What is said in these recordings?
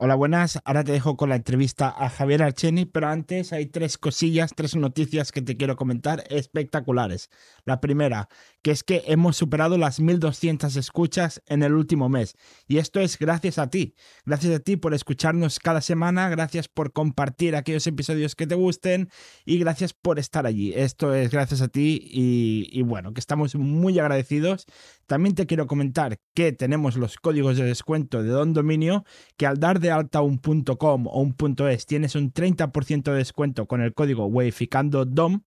Hola, buenas. Ahora te dejo con la entrevista a Javier Archeni, pero antes hay tres cosillas, tres noticias que te quiero comentar espectaculares. La primera, que es que hemos superado las 1200 escuchas en el último mes. Y esto es gracias a ti. Gracias a ti por escucharnos cada semana, gracias por compartir aquellos episodios que te gusten y gracias por estar allí. Esto es gracias a ti y, y bueno, que estamos muy agradecidos. También te quiero comentar que tenemos los códigos de descuento de Don Dominio, que al dar de alta un .com o un .es tienes un 30% de descuento con el código Weificando DOM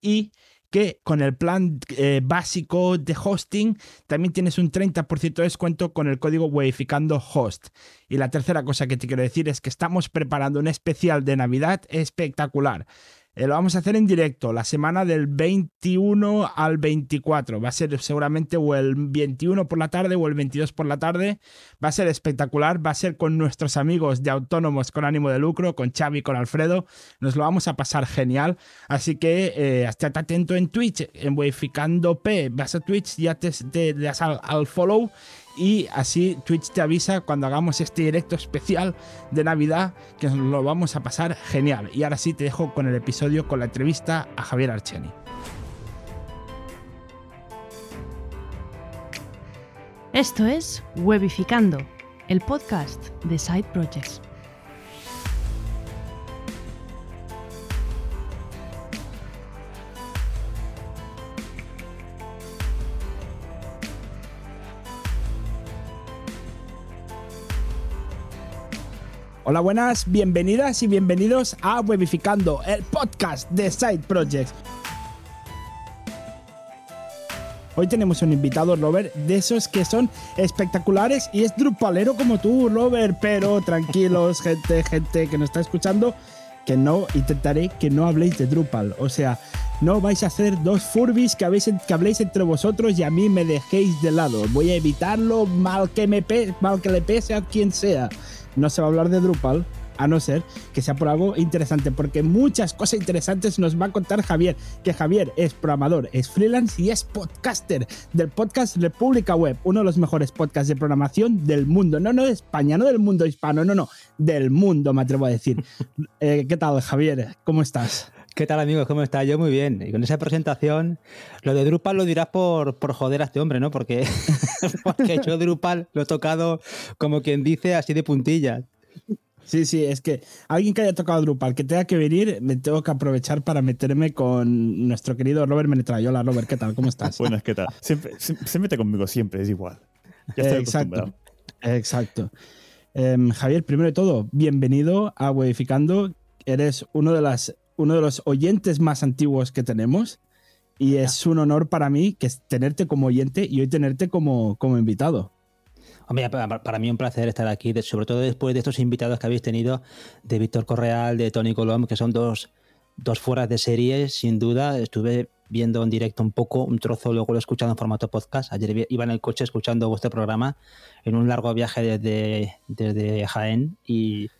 y que con el plan eh, básico de hosting también tienes un 30% de descuento con el código Weificando Host. Y la tercera cosa que te quiero decir es que estamos preparando un especial de Navidad espectacular. Eh, lo vamos a hacer en directo, la semana del 21 al 24. Va a ser seguramente o el 21 por la tarde o el 22 por la tarde. Va a ser espectacular. Va a ser con nuestros amigos de Autónomos con ánimo de lucro, con Xavi, con Alfredo. Nos lo vamos a pasar genial. Así que eh, estate atento en Twitch, en P. Vas a Twitch, ya te, das al follow y así Twitch te avisa cuando hagamos este directo especial de Navidad que nos lo vamos a pasar genial. Y ahora sí te dejo con el episodio con la entrevista a Javier Archeni. Esto es Webificando, el podcast de Side Projects. Hola, buenas, bienvenidas y bienvenidos a Webificando, el podcast de Side Projects. Hoy tenemos un invitado, Robert, de esos que son espectaculares y es drupalero como tú, Robert, pero tranquilos, gente, gente que nos está escuchando, que no intentaré que no habléis de Drupal. O sea, no vais a hacer dos furbis que, habléis entre vosotros y a mí me dejéis de lado. Voy a evitarlo mal que, me mal que le pese a quien sea no se va a hablar de Drupal, a no ser que sea por algo interesante, porque muchas cosas interesantes nos va a contar Javier, que Javier es programador, es freelance y es podcaster del podcast República Web, uno de los mejores podcasts de programación del mundo, no, no de España, no del mundo hispano, no, no, del mundo me atrevo a decir. Eh, ¿Qué tal Javier? ¿Cómo estás? ¿Qué tal amigos? ¿Cómo está? Yo muy bien. Y con esa presentación, lo de Drupal lo dirás por, por joder a este hombre, ¿no? Porque, porque yo Drupal lo he tocado como quien dice así de puntillas. Sí, sí, es que alguien que haya tocado Drupal, que tenga que venir, me tengo que aprovechar para meterme con nuestro querido Robert Menetrayo. Hola Robert, ¿qué tal? ¿Cómo estás? Buenas, ¿qué tal? Siempre, se, mete conmigo siempre, es igual. Ya estoy exacto, exacto. Em, Javier, primero de todo, bienvenido a Wedificando. Eres uno de las uno de los oyentes más antiguos que tenemos y es un honor para mí que tenerte como oyente y hoy tenerte como, como invitado. Hombre, para mí un placer estar aquí, sobre todo después de estos invitados que habéis tenido, de Víctor Correal, de Tony Colom, que son dos, dos fueras de serie, sin duda. Estuve viendo en directo un poco, un trozo, luego lo he escuchado en formato podcast. Ayer iba en el coche escuchando vuestro programa en un largo viaje desde, desde Jaén y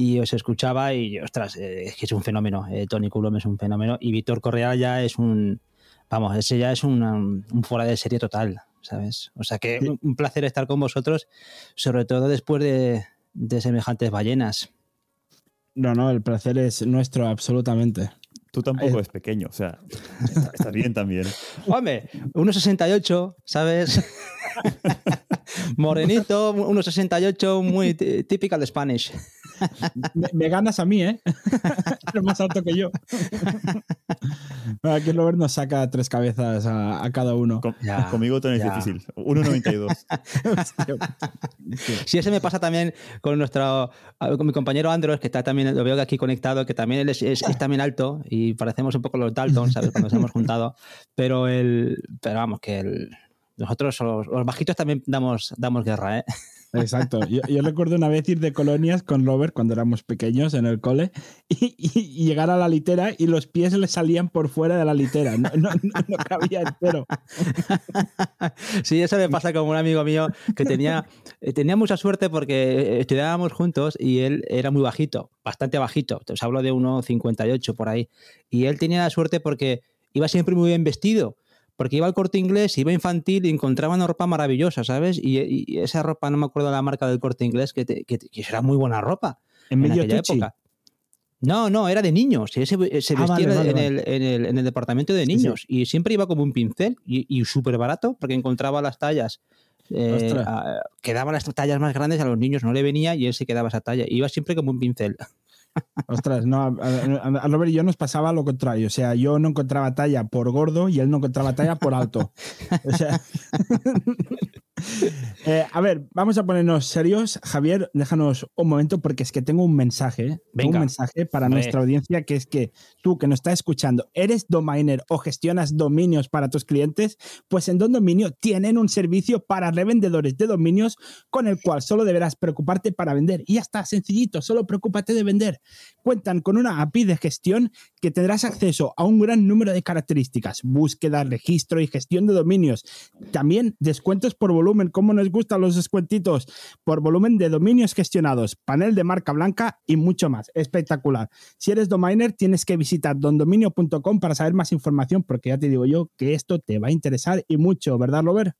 y os escuchaba y, ostras, eh, es que es un fenómeno. Eh, Tony Coulomb es un fenómeno y Víctor Correa ya es un, vamos, ese ya es un, fuera de serie total, ¿sabes? O sea que un, placer estar con vosotros, sobre todo después de, semejantes ballenas. No, no, el placer es nuestro, absolutamente. Tú tampoco es pequeño, o sea, está, bien también. Hombre, 1,68, ¿sabes? Morenito, 1,68, muy típica de Spanish. Me, ganas a mí, ¿eh? Eres más alto que yo. Aquí Robert nos saca tres cabezas a, cada uno. conmigo también es difícil. 1,92. sí, ese me pasa también con nuestro con mi compañero Andros, que está también, lo veo aquí conectado, que también él es, también alto y parecemos un poco los Dalton, ¿sabes? Cuando nos hemos juntado. Pero el, pero vamos, que el, nosotros los, los, bajitos también damos, damos guerra, ¿eh? Exacto. Yo, recuerdo una vez ir de colonias con Robert cuando éramos pequeños en el cole y, llegar a la litera y los pies le salían por fuera de la litera. No, no, no, cabía entero. Sí, eso me pasa con un amigo mío que tenía, eh, tenía mucha suerte porque estudiábamos juntos y él era muy bajito, bastante bajito. Os hablo de 1,58 por ahí. Y él tenía la suerte porque iba siempre muy bien vestido porque iba al corte inglés, iba infantil y encontraba una ropa maravillosa, ¿sabes? Y, esa ropa, no me acuerdo la marca del corte inglés, que, era muy buena ropa en, medio aquella época. No, no, era de niños. Se, se ah, vestía en, El, departamento de niños y siempre iba como un pincel y, súper barato porque encontraba las tallas. Eh, quedaban las tallas más grandes a los niños, no le venía y él se quedaba esa talla. Iba siempre como un pincel. Ostras, no, a, Robert y yo nos pasaba lo contrario. O sea, yo no encontraba talla por gordo y él no encontraba talla por alto. O sea. Eh, a ver, vamos a ponernos serios. Javier, déjanos un momento porque es que tengo un mensaje. un mensaje para nuestra audiencia que es que tú que nos estás escuchando, ¿eres domainer o gestionas dominios para tus clientes? Pues en Don Dominio tienen un servicio para revendedores de dominios con el cual solo deberás preocuparte para vender. Y ya está, sencillito, solo preocúpate de vender. Cuentan con una API de gestión que tendrás acceso a un gran número de características, búsqueda, registro y gestión de dominios. También descuentos por volumen volumen, cómo nos gustan los descuentitos por volumen de dominios gestionados, panel de marca blanca y mucho más. Espectacular. Si eres domainer, tienes que visitar dondominio.com para saber más información, porque ya te digo yo que esto te va a interesar y mucho, ¿verdad, Robert?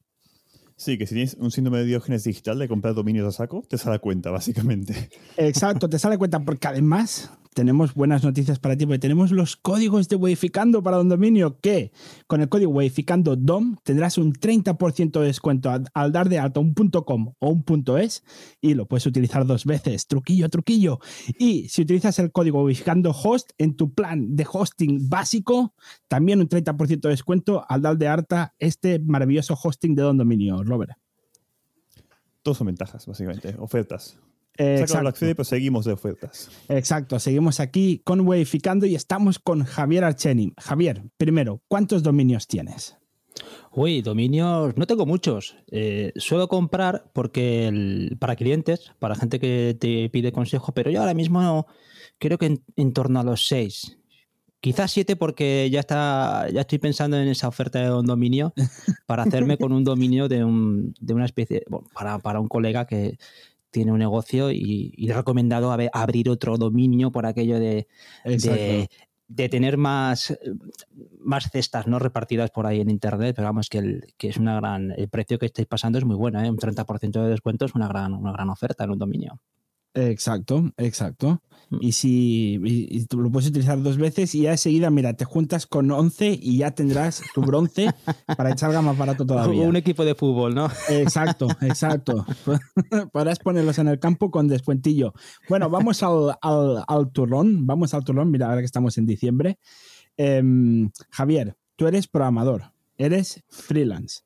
Sí, que si tienes un síndrome de diógenes digital de comprar dominios a saco, te sale cuenta, básicamente. Exacto, te sale cuenta, porque además tenemos buenas noticias para ti, porque tenemos los códigos de Wayficando para un dominio que con el código Wayficando DOM tendrás un 30% de descuento al, dar de alta un .com o un .es y lo puedes utilizar dos veces. Truquillo, truquillo. Y si utilizas el código Wayficando Host en tu plan de hosting básico, también un 30% de descuento al dar de alta este maravilloso hosting de Don Dominio, Robert. Todos son ventajas, básicamente, ofertas. Exacto. pues seguimos de ofertas. Exacto, seguimos aquí con Wayficando y estamos con Javier Archeni. Javier, primero, ¿cuántos dominios tienes? Uy, dominios, no tengo muchos. Eh, suelo comprar porque para clientes, para gente que te pide consejo, pero yo ahora mismo creo que en, torno a los seis. Quizás siete porque ya está, ya estoy pensando en esa oferta de un dominio para hacerme con un dominio de, un, de una especie, para, para un colega que, tiene un negocio y, y he recomendado abrir otro dominio por aquello de, de, tener más, más cestas no repartidas por ahí en internet, pero vamos, que, el, que es una gran, el precio que estáis pasando es muy bueno, ¿eh? un 30% de descuento es una gran, una gran oferta en un dominio. Exacto, exacto. Mm. Y si tú lo puedes utilizar dos veces y ya enseguida, mira, te juntas con 11 y ya tendrás tu bronce para salga más barato todavía. Un equipo de fútbol, ¿no? Exacto, exacto. Podrás ponerlos en el campo con descuentillo. Bueno, vamos al, al, turrón. Vamos al turrón. Mira, ahora que estamos en diciembre. Em, Javier, tú eres programador, eres freelance.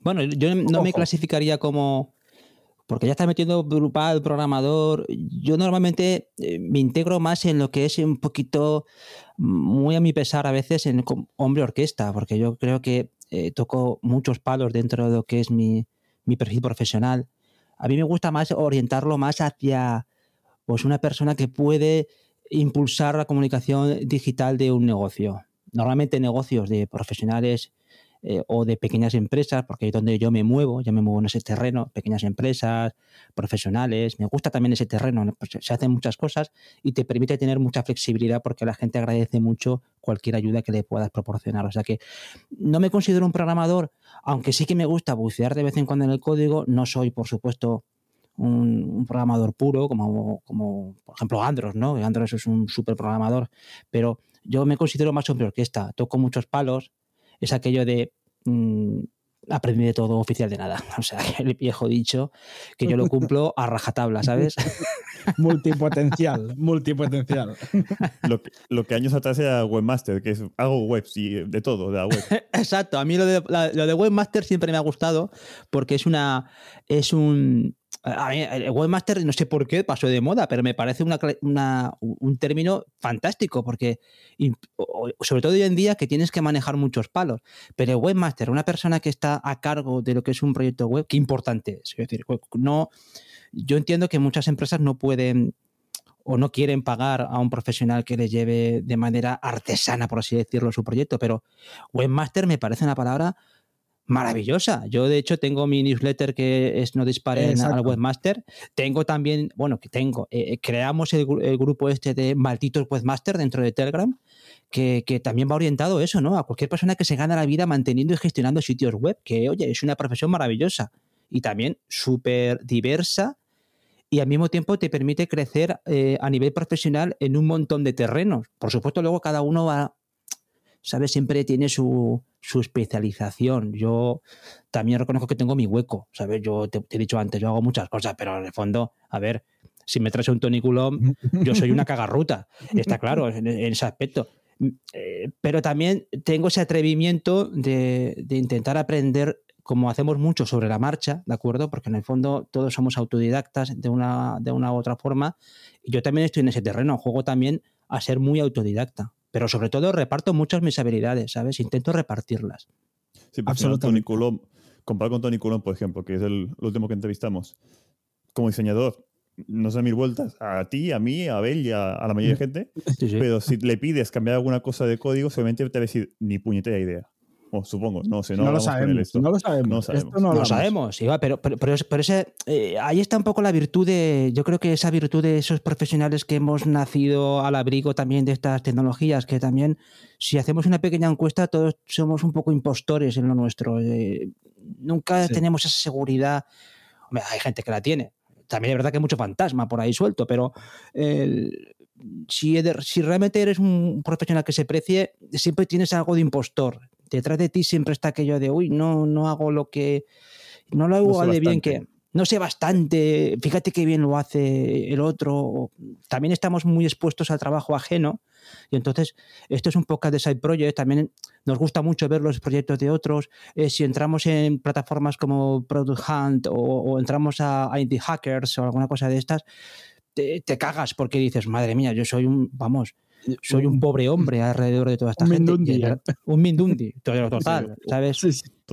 Bueno, yo no me clasificaría como porque ya está metiendo grupal, programador. Yo normalmente eh, me integro más en lo que es un poquito, muy a mi pesar a veces, en hombre orquesta, porque yo creo que eh, toco muchos palos dentro de lo que es mi, mi, perfil profesional. A mí me gusta más orientarlo más hacia pues, una persona que puede impulsar la comunicación digital de un negocio. Normalmente negocios de profesionales eh, o de pequeñas empresas, porque es donde yo me muevo, ya me muevo en ese terreno, pequeñas empresas, profesionales, me gusta también ese terreno, pues, se hacen muchas cosas y te permite tener mucha flexibilidad porque la gente agradece mucho cualquier ayuda que le puedas proporcionar. O sea que no me considero un programador, aunque sí que me gusta bucear de vez en cuando en el código, no soy, por supuesto, un, programador puro, como, como por ejemplo Andros, ¿no? Andros es un súper programador, pero yo me considero más hombre orquesta, toco muchos palos, es aquello de mmm, aprendí de todo, oficial de nada. O sea, el viejo dicho que yo lo cumplo a rajatabla, ¿sabes? multipotencial, multipotencial. Lo que, lo que, años atrás era webmaster, que es hago webs y de todo, de la web. Exacto, a mí lo de, lo de webmaster siempre me ha gustado porque es una es un el webmaster, no sé por qué pasó de moda, pero me parece un término fantástico, porque sobre todo hoy en día que tienes que manejar muchos palos. Pero el webmaster, una persona que está a cargo de lo que es un proyecto web, qué importante es. decir, no, yo entiendo que muchas empresas no pueden o no quieren pagar a un profesional que les lleve de manera artesana, por así decirlo, su proyecto, pero webmaster me parece una palabra maravillosa. Yo, de hecho, tengo mi newsletter que es No Disparen al Webmaster. Tengo también, bueno, que tengo, eh, eh, creamos el, grupo este de malditos Webmaster dentro de Telegram, que, que, también va orientado a eso, ¿no? A cualquier persona que se gana la vida manteniendo y gestionando sitios web, que, oye, es una profesión maravillosa y también súper diversa y al mismo tiempo te permite crecer eh, a nivel profesional en un montón de terrenos. Por supuesto, luego cada uno va, ¿sabes? Siempre tiene su, su especialización. Yo también reconozco que tengo mi hueco, ¿sabes? Yo te, he dicho antes, yo hago muchas cosas, pero en el fondo, a ver, si me traes un toniculum, yo soy una cagarruta, está claro, en, ese aspecto. Eh, pero también tengo ese atrevimiento de, de intentar aprender como hacemos mucho sobre la marcha, ¿de acuerdo? Porque en el fondo todos somos autodidactas de una, de una u otra forma. Y yo también estoy en ese terreno, juego también a ser muy autodidacta. Pero sobre todo reparto muchas mis habilidades, ¿sabes? Intento repartirlas. Sí, Absolutamente. Tony comparado con Tony Coulomb, por ejemplo, que es el, último que entrevistamos, como diseñador, no sé mil vueltas a ti, a mí, a Abel y a, la mayoría de gente, pero si le pides cambiar alguna cosa de código, seguramente te va a decir ni puñetera idea supongo, no sé, no, lo sabemos, no lo sabemos. No sabemos. no lo sabemos, pero, pero, pero, ese, eh, ahí está un poco la virtud de, yo creo que esa virtud de esos profesionales que hemos nacido al abrigo también de estas tecnologías, que también, si hacemos una pequeña encuesta, todos somos un poco impostores en lo nuestro. Eh, nunca tenemos esa seguridad. hay gente que la tiene. También es verdad que hay mucho fantasma por ahí suelto, pero si, si realmente eres un profesional que se precie, siempre tienes algo de impostor detrás de ti siempre está aquello de, uy, no, no hago lo que, no lo hago de bien que, no sé bastante, fíjate qué bien lo hace el otro. También estamos muy expuestos al trabajo ajeno y entonces esto es un poco de side project. También nos gusta mucho ver los proyectos de otros. Eh, si entramos en plataformas como Product Hunt o, entramos a, Indie Hackers o alguna cosa de estas, te, te, cagas porque dices, madre mía, yo soy un, vamos, soy un pobre hombre alrededor de toda esta gente. un mindundi, total, ¿sabes?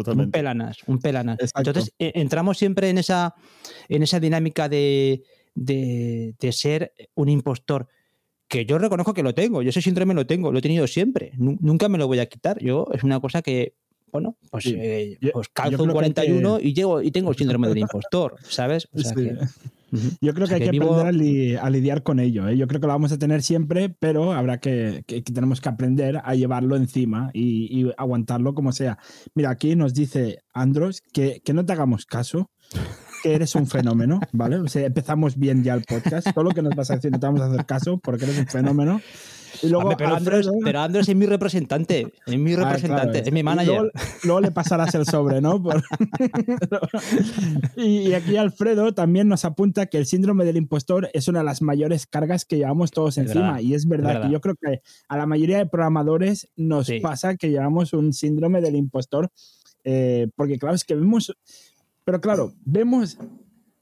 Un pelanas, un pelanas. Entonces e, entramos siempre en esa, en esa dinámica de, de, ser un impostor que yo reconozco que lo tengo, yo ese síndrome lo tengo, lo he tenido siempre, nunca me lo voy a quitar. Yo es una cosa que, bueno, pues, eh, pues calzo un 41 y llego y tengo el síndrome del impostor, ¿sabes? O sea que, yo creo que hay que, aprender a, lidiar con ello. ¿eh? Yo creo que lo vamos a tener siempre, pero habrá que, que, tenemos que aprender a llevarlo encima y, aguantarlo como sea. Mira, aquí nos dice Andros que, que no te hagamos caso, que eres un fenómeno, ¿vale? O sea, empezamos bien ya el podcast. Todo lo que nos vas a decir no te vamos a hacer caso porque eres un fenómeno pero, Andrés, es mi representante, es mi ah, representante, es mi manager. Luego, le pasarás el sobre, ¿no? y, aquí Alfredo también nos apunta que el síndrome del impostor es una de las mayores cargas que llevamos todos encima. y es verdad, que yo creo que a la mayoría de programadores nos pasa que llevamos un síndrome del impostor. Eh, porque claro, es que vemos, pero claro, vemos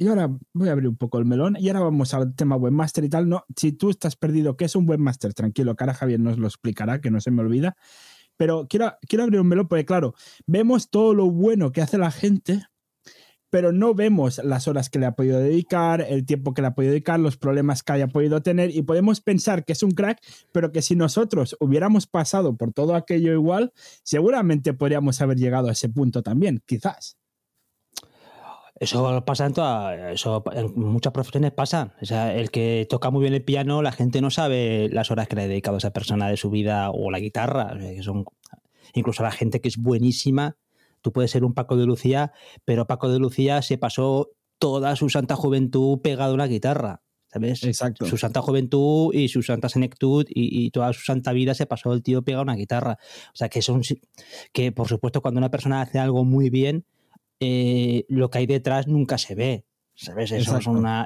y ahora voy a abrir un poco el melón y ahora vamos al tema webmaster y tal. No, si tú estás perdido, ¿qué es un webmaster? Tranquilo, cara Javier nos lo explicará, que no se me olvida. Pero quiero, quiero abrir un melón porque, claro, vemos todo lo bueno que hace la gente, pero no vemos las horas que le ha podido dedicar, el tiempo que le ha podido dedicar, los problemas que haya podido tener y podemos pensar que es un crack, pero que si nosotros hubiéramos pasado por todo aquello igual, seguramente podríamos haber llegado a ese punto también, quizás. Eso pasa en, eso en muchas profesiones pasa. O sea, el que toca muy bien el piano, la gente no sabe las horas que le ha dedicado a esa persona de su vida o la guitarra. que son, incluso la gente que es buenísima, tú puedes ser un Paco de Lucía, pero Paco de Lucía se pasó toda su santa juventud pegado a una guitarra. ¿Sabes? Exacto. Su santa juventud y su santa senectud y, y, toda su santa vida se pasó el tío pegado a una guitarra. O sea, que son que por supuesto cuando una persona hace algo muy bien, eh, lo que hay detrás nunca se ve. ¿Sabes? Eso es una.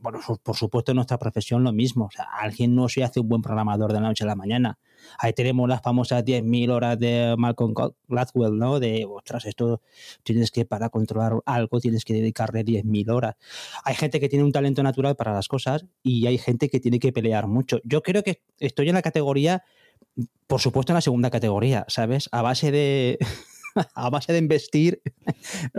bueno, por supuesto, en nuestra profesión lo mismo. O sea, alguien no se hace un buen programador de la noche a la mañana. Ahí tenemos las famosas 10.000 horas de Malcolm Gladwell, ¿no? De, ostras, esto tienes que, para controlar algo, tienes que dedicarle 10.000 horas. Hay gente que tiene un talento natural para las cosas y hay gente que tiene que pelear mucho. Yo creo que estoy en la categoría, por supuesto, en la segunda categoría, ¿sabes? A base de. a base de investir,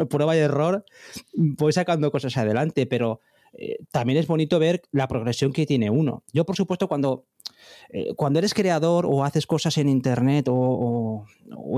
prueba y error, voy sacando cosas adelante, pero eh, también es bonito ver la progresión que tiene uno. Yo, por supuesto, cuando, eh, cuando eres creador o haces cosas en Internet o,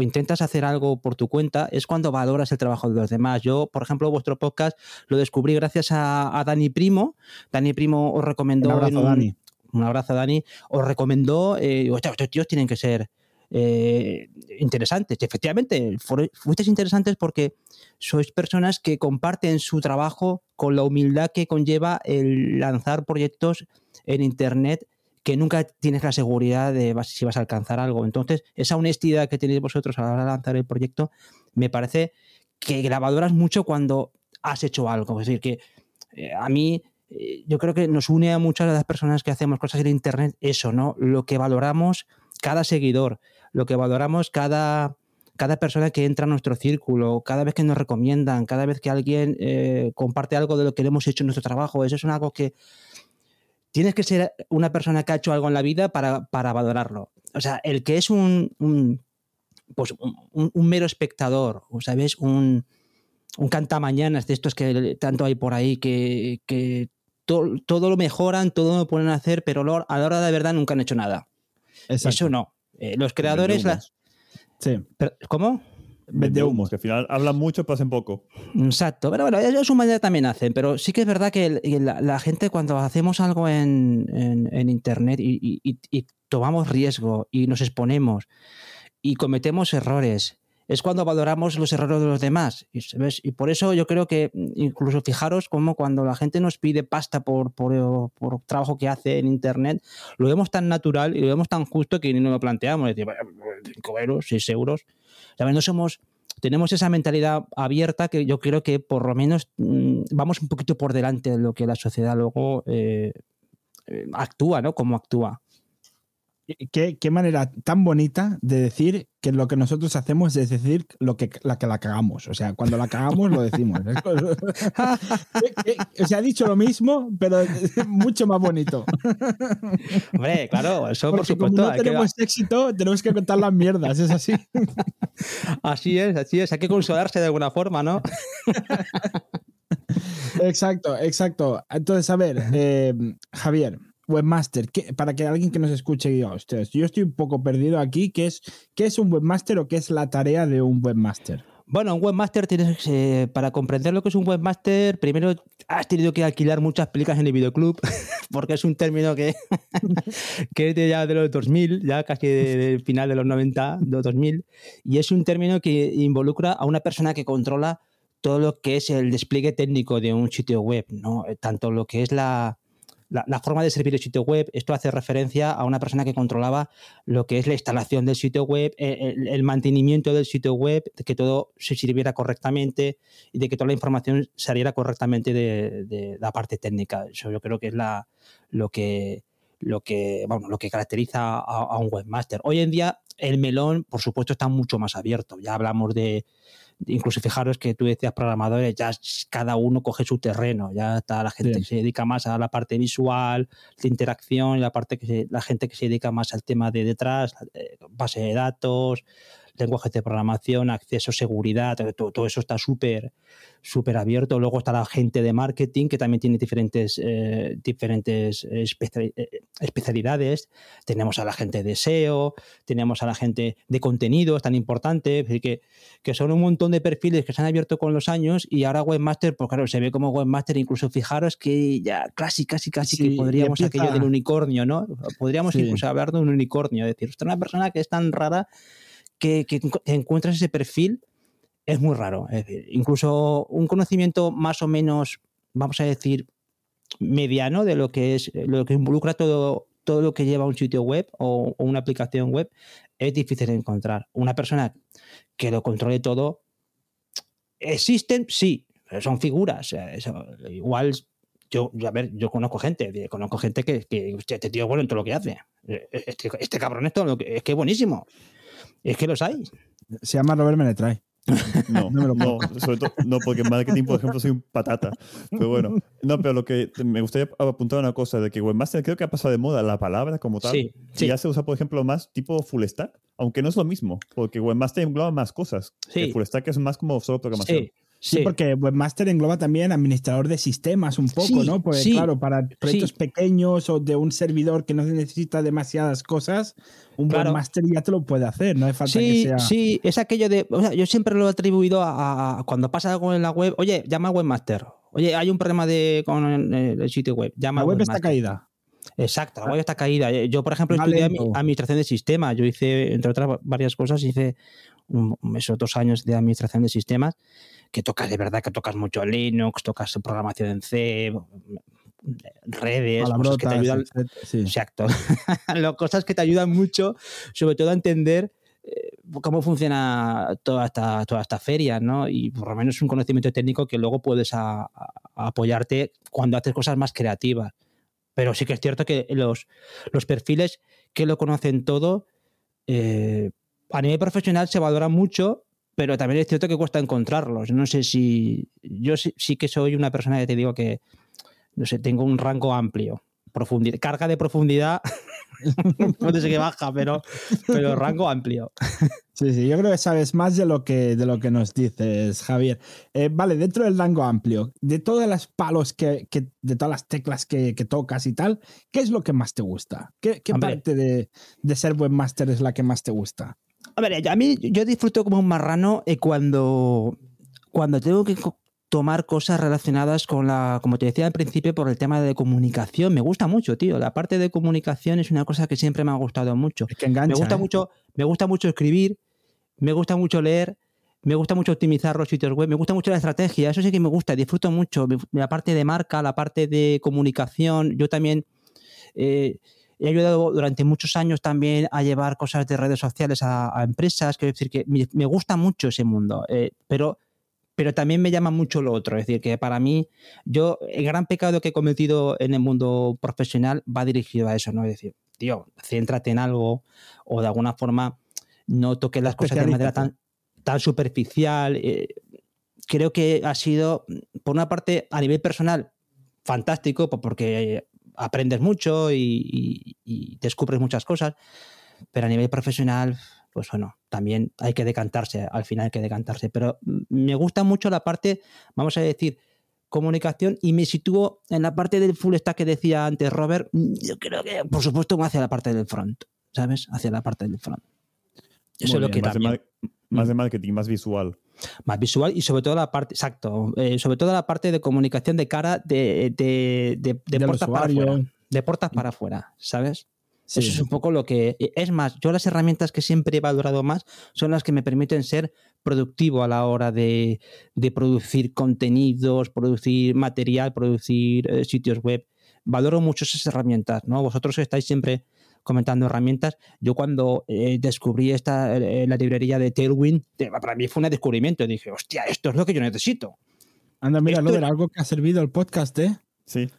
intentas hacer algo por tu cuenta, es cuando valoras el trabajo de los demás. Yo, por ejemplo, vuestro podcast lo descubrí gracias a, Dani Primo. Dani Primo os recomendó... Dani un abrazo Dani, os recomendó, eh, estos tíos tienen que ser eh, interesantes. efectivamente, fuisteis interesantes porque sois personas que comparten su trabajo con la humildad que conlleva el lanzar proyectos en Internet que nunca tienes la seguridad de si vas a alcanzar algo. Entonces, esa honestidad que tenéis vosotros a la hora de lanzar el proyecto, me parece que grabadoras mucho cuando has hecho algo. Es decir, que eh, a mí eh, yo creo que nos une a muchas de las personas que hacemos cosas en Internet eso, ¿no? Lo que valoramos cada seguidor, lo que valoramos cada, cada persona que entra a nuestro círculo, cada vez que nos recomiendan, cada vez que alguien eh, comparte algo de lo que hemos hecho en nuestro trabajo. Eso es algo que tienes que ser una persona que ha hecho algo en la vida para, valorarlo. O sea, el que es un, pues un, mero espectador, o sabes, un, un cantamañanas de estos que tanto hay por ahí que, todo lo mejoran, todo lo ponen a hacer, pero a la hora de verdad nunca han hecho nada. Eso no. Eh, los creadores. Las... Sí. ¿Cómo? Vende humos, que al final hablan mucho, pero hacen poco. Exacto, pero bueno, ellos su manera también hacen, pero sí que es verdad que la, gente cuando hacemos algo en, Internet y, tomamos riesgo y nos exponemos y cometemos errores es cuando valoramos los errores de los demás. Y, por eso yo creo que mm, incluso fijaros como cuando la gente nos pide pasta por, por, por, trabajo que hace en Internet, lo vemos tan natural y lo vemos tan justo que ni nos lo planteamos. Es decir, 5 euros, 6 euros. No somos, tenemos esa mentalidad abierta que yo creo que por lo menos mm, vamos un poquito por delante de lo que la sociedad luego eh, eh, actúa, ¿no? Como actúa. Qué, qué, manera tan bonita de decir que lo que nosotros hacemos es decir lo que la que la cagamos. O sea, cuando la cagamos lo decimos. Se ha dicho lo mismo, pero mucho más bonito. Hombre, claro, eso por supuesto. Como no tenemos éxito, tenemos que contar las mierdas, es así. Así es, así es. Hay que consolarse de alguna forma, ¿no? Exacto, exacto. Entonces, a ver, eh, Javier, webmaster, para que alguien que nos escuche diga, ustedes, yo estoy un poco perdido aquí, ¿qué es, ¿qué es un webmaster o qué es la tarea de un webmaster? Bueno, un webmaster tienes eh, para comprender lo que es un webmaster, primero has tenido que alquilar muchas películas en el videoclub, porque es un término que, que es de ya de los 2000, ya casi del final de los 90, de los 2000, y es un término que involucra a una persona que controla todo lo que es el despliegue técnico de un sitio web, ¿no? tanto lo que es la, la, forma de servir el sitio web, esto hace referencia a una persona que controlaba lo que es la instalación del sitio web, eh, el, mantenimiento del sitio web, de que todo se sirviera correctamente y de que toda la información saliera correctamente de, la parte técnica. Eso yo creo que es la, lo que lo que, bueno, lo que caracteriza a, un webmaster. Hoy en día el melón, por supuesto, está mucho más abierto. Ya hablamos de, incluso fijaros que tú decías programadores, ya cada uno coge su terreno, ya está la gente que se dedica más a la parte visual, de interacción, y la parte que la gente que se dedica más al tema de detrás, base de datos, lenguajes de programación, acceso, seguridad, todo, eso está súper súper abierto. Luego está la gente de marketing que también tiene diferentes, eh, diferentes eh, especialidades. Tenemos a la gente de SEO, tenemos a la gente de contenidos tan importante, que, que son un montón de perfiles que se han abierto con los años y ahora Webmaster, pues claro, se ve como Webmaster, incluso fijaros que ya casi, casi, casi que podríamos aquello del unicornio, ¿no? Podríamos incluso hablar de un unicornio, es decir, usted es una persona que es tan rara que, encuentras ese perfil es muy raro. incluso un conocimiento más o menos, vamos a decir, mediano de lo que es lo que involucra todo, todo lo que lleva un sitio web o, una aplicación web es difícil de encontrar. Una persona que lo controle todo, existen, sí, son figuras. igual, yo, a ver, yo conozco gente, conozco gente que, que este tío es bueno en todo lo que hace. Este, este cabrón que, es que es buenísimo. Es que los hay. Se llama Robert Menetray. No, no, no, sobre todo, no, porque en marketing, por ejemplo, soy un patata. Pero bueno, no, pero lo que me gustaría apuntar una cosa de que Webmaster creo que ha pasado de moda la palabra como tal. Sí, Y ya se usa, por ejemplo, más tipo full stack, aunque no es lo mismo, porque Webmaster engloba más cosas. Sí. full stack es más como solo programación. Sí. Sí, porque Webmaster engloba también administrador de sistemas un poco, ¿no? Pues claro, para proyectos pequeños o de un servidor que no necesita demasiadas cosas, un Webmaster ya te lo puede hacer, no hace falta que sea. Sí, es aquello de. O sea, yo siempre lo he atribuido a, cuando pasa algo en la web, oye, llama a Webmaster. Oye, hay un problema de, con el, sitio web. Llama la web está caída. Exacto, la web está caída. Yo, por ejemplo, estudié administración de sistemas. Yo hice, entre otras varias cosas, hice esos dos años de administración de sistemas, que tocas de verdad, que tocas mucho Linux, tocas programación en C, redes, cosas que te ayudan. Exacto. cosas que te ayudan mucho, sobre todo a entender eh, cómo funciona toda esta, toda esta feria, ¿no? Y por lo menos un conocimiento técnico que luego puedes apoyarte cuando haces cosas más creativas. Pero sí que es cierto que los, los perfiles que lo conocen todo, eh, a nivel profesional se valora mucho, pero también es cierto que cuesta encontrarlos. No sé si. Yo sí, que soy una persona que te digo que. No sé, tengo un rango amplio. Profundidad, carga de profundidad puede ser que baja, pero, pero rango amplio. Sí, sí, yo creo que sabes más de lo que, de lo que nos dices, Javier. Eh, vale, dentro del rango amplio, de todas las palos que, de todas las teclas que, tocas y tal, ¿qué es lo que más te gusta? ¿Qué, parte de, de, ser webmaster es la que más te gusta? A ver, a mí yo disfruto como un marrano eh, cuando, cuando tengo que tomar cosas relacionadas con la, como te decía al principio, por el tema de comunicación. Me gusta mucho, tío. La parte de comunicación es una cosa que siempre me ha gustado mucho. Es que engancha, me gusta ¿eh? mucho, me gusta mucho escribir, me gusta mucho leer, me gusta mucho optimizar los sitios web, me gusta mucho la estrategia, eso sí que me gusta, disfruto mucho. La parte de marca, la parte de comunicación, yo también. Eh, he ayudado durante muchos años también a llevar cosas de redes sociales a, empresas. Quiero decir que me, gusta mucho ese mundo, eh, pero, pero también me llama mucho lo otro. Es decir, que para mí, yo, el gran pecado que he cometido en el mundo profesional va dirigido a eso, ¿no? Es decir, tío, céntrate en algo o de alguna forma no toques las cosas de manera tan, tan superficial. Eh, creo que ha sido, por una parte, a nivel personal, fantástico, porque aprendes mucho y, descubres muchas cosas, pero a nivel profesional, pues bueno, también hay que decantarse, al final hay que decantarse. Pero me gusta mucho la parte, vamos a decir, comunicación y me sitúo en la parte del full stack que decía antes Robert, yo creo que por supuesto hacia la parte del front, ¿sabes? Hacia la parte del front. Eso es lo que también... de, más de marketing, más visual más visual y sobre todo la parte, exacto, eh, sobre todo la parte de comunicación de cara de, de, de, puertas para afuera. De puertas para afuera, ¿sabes? Eso es un poco lo que... Es más, yo las herramientas que siempre he valorado más son las que me permiten ser productivo a la hora de, producir contenidos, producir material, producir eh, sitios web. Valoro mucho esas herramientas, ¿no? Vosotros estáis siempre comentando herramientas. Yo cuando eh, descubrí esta, eh, la librería de Tailwind, para mí fue un descubrimiento. Dije, hostia, esto es lo que yo necesito. Anda, mira, lo de algo que ha servido el podcast, ¿eh? Sí.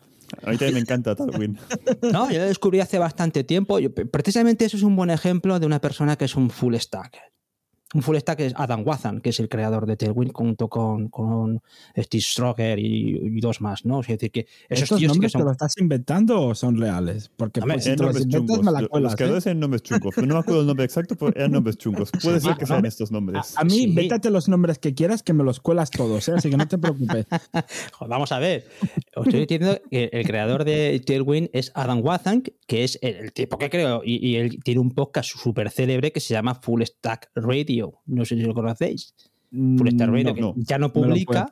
A mí también me encanta Tailwind. no, yo lo descubrí hace bastante tiempo. precisamente eso es un buen ejemplo de una persona que es un full stack un full stack es Adam Wathan, que es el creador de Tailwind, junto con, con Steve Stroger y, dos más, ¿no? Es decir, que esos ¿Estos nombres que te lo estás inventando o son reales? Porque pues, si te los inventas me la cuelas, Los creadores ¿eh? nombres chungos. No me acuerdo el nombre exacto, pero eran nombres chungos. Puede ser que sean estos nombres. A, mí, sí. invéntate los nombres que quieras, que me los cuelas todos, ¿eh? así que no te preocupes. Vamos a ver. Os estoy diciendo que el creador de Tailwind es Adam Wathan, que es el, tipo que creo, y, y él tiene un podcast súper célebre que se llama Full Stack Radio no sé si lo conocéis. Full Star Radio, ya no publica,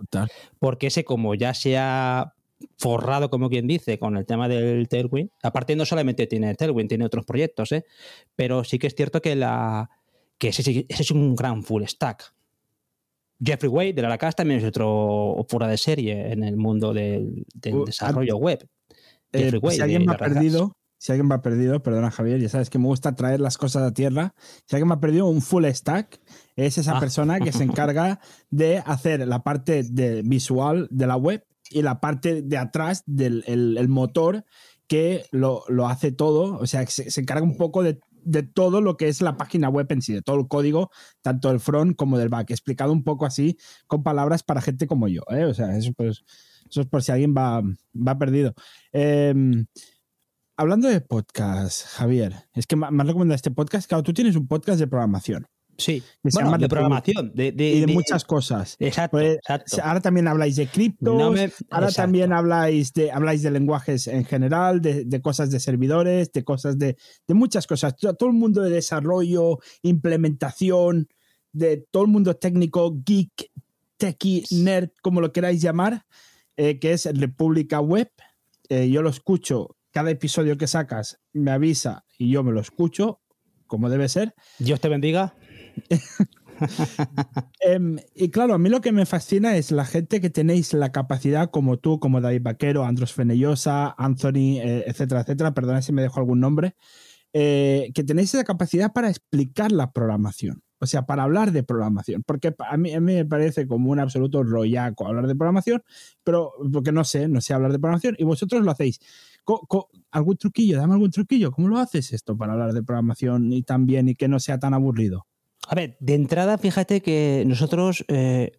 porque ese como ya se ha forrado, como quien dice, con el tema del Tailwind. Aparte, no solamente tiene Tailwind, tiene otros proyectos, ¿eh? pero sí que es cierto que, la, que ese, es un gran full stack. Jeffrey Wade de la Lacas también es otro fuera de serie en el mundo del, uh, desarrollo web. Eh, Jeffrey Wade, si alguien me ha perdido, si alguien va perdido, perdona Javier, ya sabes que me gusta traer las cosas a tierra. Si alguien me ha perdido un full stack, es esa ah. persona que se encarga de hacer la parte de visual de la web y la parte de atrás del el, motor que lo, hace todo. O sea, se, se encarga un poco de, todo lo que es la página web en sí, de todo el código, tanto del front como del back. Explicado un poco así, con palabras para gente como yo. ¿eh? O sea, eso, pues, eso es por si alguien va, va perdido. Eh, hablando de podcast, Javier, es que me han recomendado este podcast. Claro, tú tienes un podcast de programación. Sí, de, programación. De, y de, muchas cosas. Exacto, pues, Ahora también habláis de cripto, ahora también habláis de, habláis de lenguajes en general, de, cosas de servidores, de cosas de, muchas cosas. Todo el mundo de desarrollo, implementación, de todo el mundo técnico, geek, techie, nerd, como lo queráis llamar, eh, que es República Web. Eh, yo lo escucho cada episodio que sacas me avisa y yo me lo escucho, como debe ser. Dios te bendiga. Em, y claro, a mí lo que me fascina es la gente que tenéis la capacidad, como tú, como David Vaquero, Andros Fenellosa, Anthony, eh, etcétera, etcétera, perdona si me dejo algún nombre, eh, que tenéis esa capacidad para explicar la programación. O sea, para hablar de programación. Porque a mí, a mí me parece como un absoluto rollaco hablar de programación, pero porque no sé, no sé hablar de programación y vosotros lo hacéis. Algún truquillo? Dame algún truquillo. ¿Cómo lo haces esto para hablar de programación y tan bien y que no sea tan aburrido? A ver, de entrada, fíjate que nosotros, eh,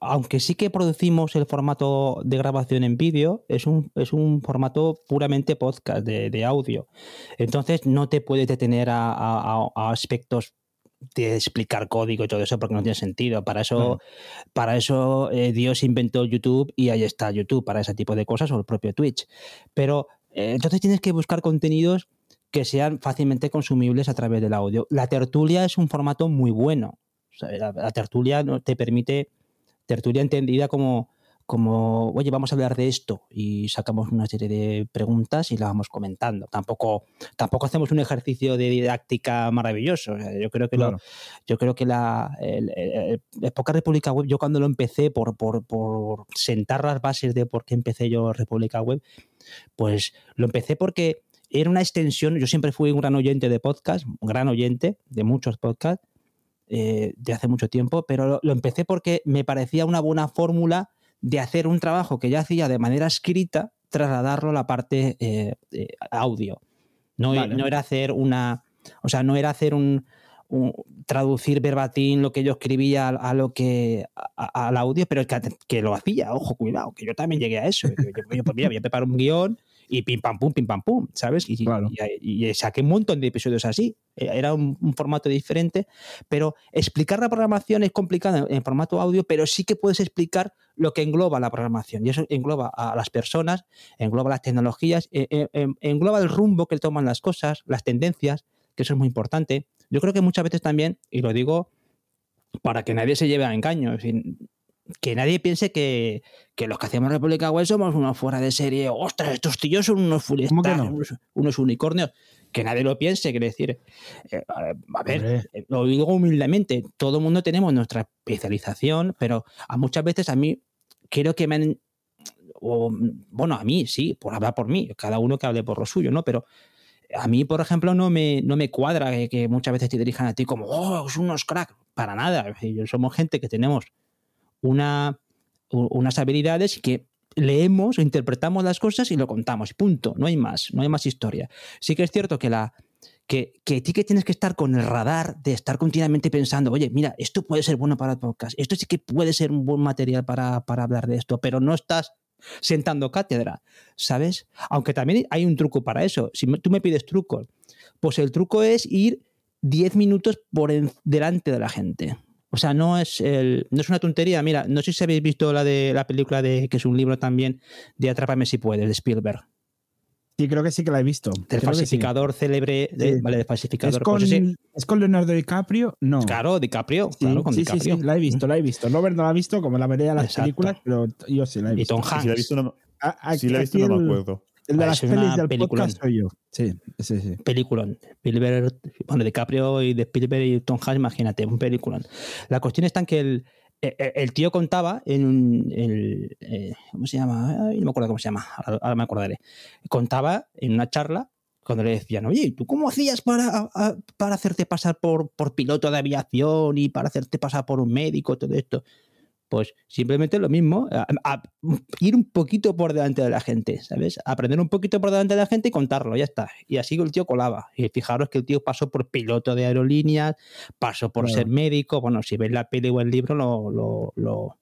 aunque sí que producimos el formato de grabación en vídeo, es un, es un formato puramente podcast de, audio. Entonces no te puedes detener a, aspectos de explicar código y todo eso porque no tiene sentido. Para eso, para eso eh, Dios inventó YouTube y ahí está YouTube para ese tipo de cosas o el propio Twitch. Pero entonces tienes que buscar contenidos que sean fácilmente consumibles a través del audio. La tertulia es un formato muy bueno. la, tertulia te permite, tertulia entendida como, como, oye, vamos a hablar de esto y sacamos una serie de preguntas y la vamos comentando. Tampoco, tampoco hacemos un ejercicio de didáctica maravilloso. yo creo que, yo creo que la Poca República Web, yo cuando lo empecé por, por, por sentar las bases de por qué empecé yo República Web, pues lo empecé porque era una extensión, yo siempre fui un gran oyente de podcast, un gran oyente de muchos podcasts eh, de hace mucho tiempo, pero lo, empecé porque me parecía una buena fórmula de hacer un trabajo que ya hacía de manera escrita, trasladarlo a la parte eh, audio. No, no era hacer una, o sea, no era hacer un, traducir verbatim lo que yo escribía a, lo que al audio, pero que, que, lo hacía, ojo, cuidado, que yo también llegué a eso. Yo, pues mira, voy a preparar un guion y pim pam pum, pim pam pum, ¿sabes? Y, y, saqué un montón de episodios así. Eh, era un, formato diferente, pero explicar la programación es complicado en, formato audio, pero sí que puedes explicar lo que engloba la programación. Y eso engloba a las personas, engloba las tecnologías, eh, eh, em, engloba el rumbo que toman las cosas, las tendencias, que eso es muy importante. Yo creo que muchas veces también, y lo digo para que nadie se lleve a engaño, que nadie piense que, los que hacemos República Web somos unos fuera de serie. ¡Ostras, estos tíos son unos full unos, unicornios! Que nadie lo piense, quiere decir. Eh, a ver, eh, lo digo humildemente, todo el mundo tenemos nuestra especialización, pero a muchas veces a mí creo que me han. bueno, a mí sí, por hablar por mí, cada uno que hable por lo suyo, ¿no? Pero a mí, por ejemplo, no me, no me cuadra que, muchas veces te dirijan a ti como, oh, son unos cracks. Para nada. Somos gente que tenemos una, unas habilidades que leemos interpretamos las cosas y lo contamos. Punto. No hay más, no hay más historia. Sí que es cierto que la que, que ti que tienes que estar con el radar de estar continuamente pensando, oye, mira, esto puede ser bueno para el podcast, esto sí que puede ser un buen material para, para hablar de esto, pero no estás sentando cátedra, ¿sabes? Aunque también hay un truco para eso. Si tú me pides truco, pues el truco es ir 10 minutos por delante de la gente. O sea, no es, el, no es una tontería. Mira, no sé si habéis visto la de la película de que es un libro también de Atrápame si puedes, de Spielberg. Sí, creo que sí que la he visto. Del falsificador célebre, vale, del falsificador. Pues ¿Es con, Leonardo DiCaprio? No. Claro, DiCaprio. claro, con DiCaprio. Sí, la he visto, la he visto. Robert no la ha visto, como la veré a las películas, pero yo sí la he visto. Y Tom Hanks. Si la he visto, no, si la he visto, no me acuerdo. El de las pelis del podcast soy yo. Sí, sí, sí. Peliculón. Spielberg, bueno, DiCaprio y de Spielberg y Tom Hanks, imagínate, un peliculón. La cuestión está en que el, e, e, el, tío contaba en un. El, eh, ¿Cómo se llama? no me acuerdo cómo se llama, ahora, me acordaré. Contaba en una charla cuando le decían, oye, ¿tú cómo hacías para, para hacerte pasar por, por piloto de aviación y para hacerte pasar por un médico, todo esto? Pues simplemente lo mismo, ir un poquito por delante de la gente, ¿sabes? Aprender un poquito por delante de la gente y contarlo, ya está. Y así el tío colaba. Y fijaros que el tío pasó por piloto de aerolíneas, pasó por ser médico. Bueno, si veis la peli o el libro, lo, lo lo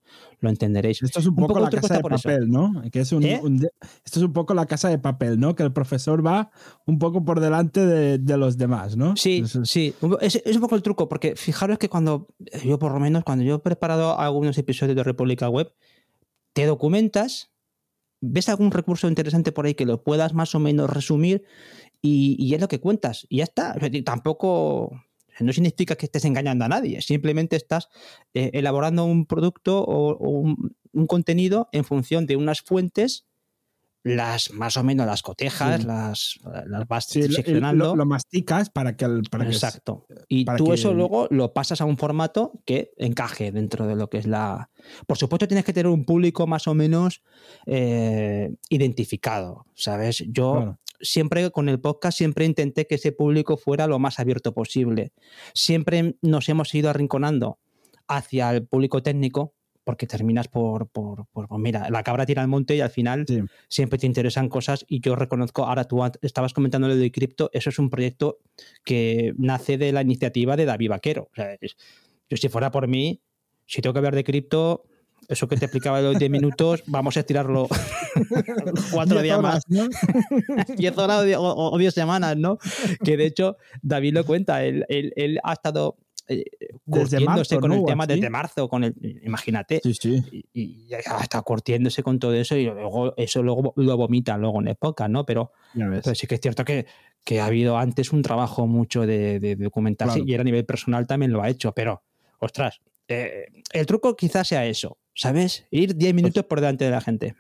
entenderéis. Esto es un, poco, la casa de papel, ¿no? Que es ¿Eh? esto es un poco la casa de papel, ¿no? Que el profesor va un poco por delante de, los demás, ¿no? Sí, sí. Es, un poco el truco, porque fijaros que cuando, yo por lo menos, cuando yo he preparado algunos episodios de República Web, te documentas, ves algún recurso interesante por ahí que lo puedas más o menos resumir y, y es lo que cuentas. Y ya está. tampoco no significa que estés engañando a nadie, simplemente estás eh, elaborando un producto o, un, contenido en función de unas fuentes las más o menos las cotejas, las, las vas seccionando. Lo, masticas para que el. Para Exacto. y tú eso luego lo pasas a un formato que encaje dentro de lo que es la. Por supuesto, tienes que tener un público más o menos eh, identificado, ¿sabes? Yo. Siempre con el podcast, siempre intenté que ese público fuera lo más abierto posible. Siempre nos hemos ido arrinconando hacia el público técnico, porque terminas por, por, por, pues mira, la cabra tira al monte y al final siempre te interesan cosas y yo reconozco, ahora tú estabas comentando lo de cripto, eso es un proyecto que nace de la iniciativa de David Vaquero. O sea, yo si fuera por mí, si tengo que hablar de cripto, eso que te explicaba de los 10 minutos, vamos a estirarlo cuatro días más. ¿no? 10 horas o 10 semanas, ¿no? Que de hecho, David lo cuenta, él, él, él ha estado eh, curtiéndose con el tema desde marzo, con el, imagínate, y, ya está curtiéndose con todo eso y luego eso luego lo vomita luego en época, ¿no? Pero, sí que es cierto que, que, ha habido antes un trabajo mucho de, de documentarse y a nivel personal también lo ha hecho, pero, ostras, eh, el truco quizás sea eso, ¿sabes? Ir 10 minutos por delante de la gente.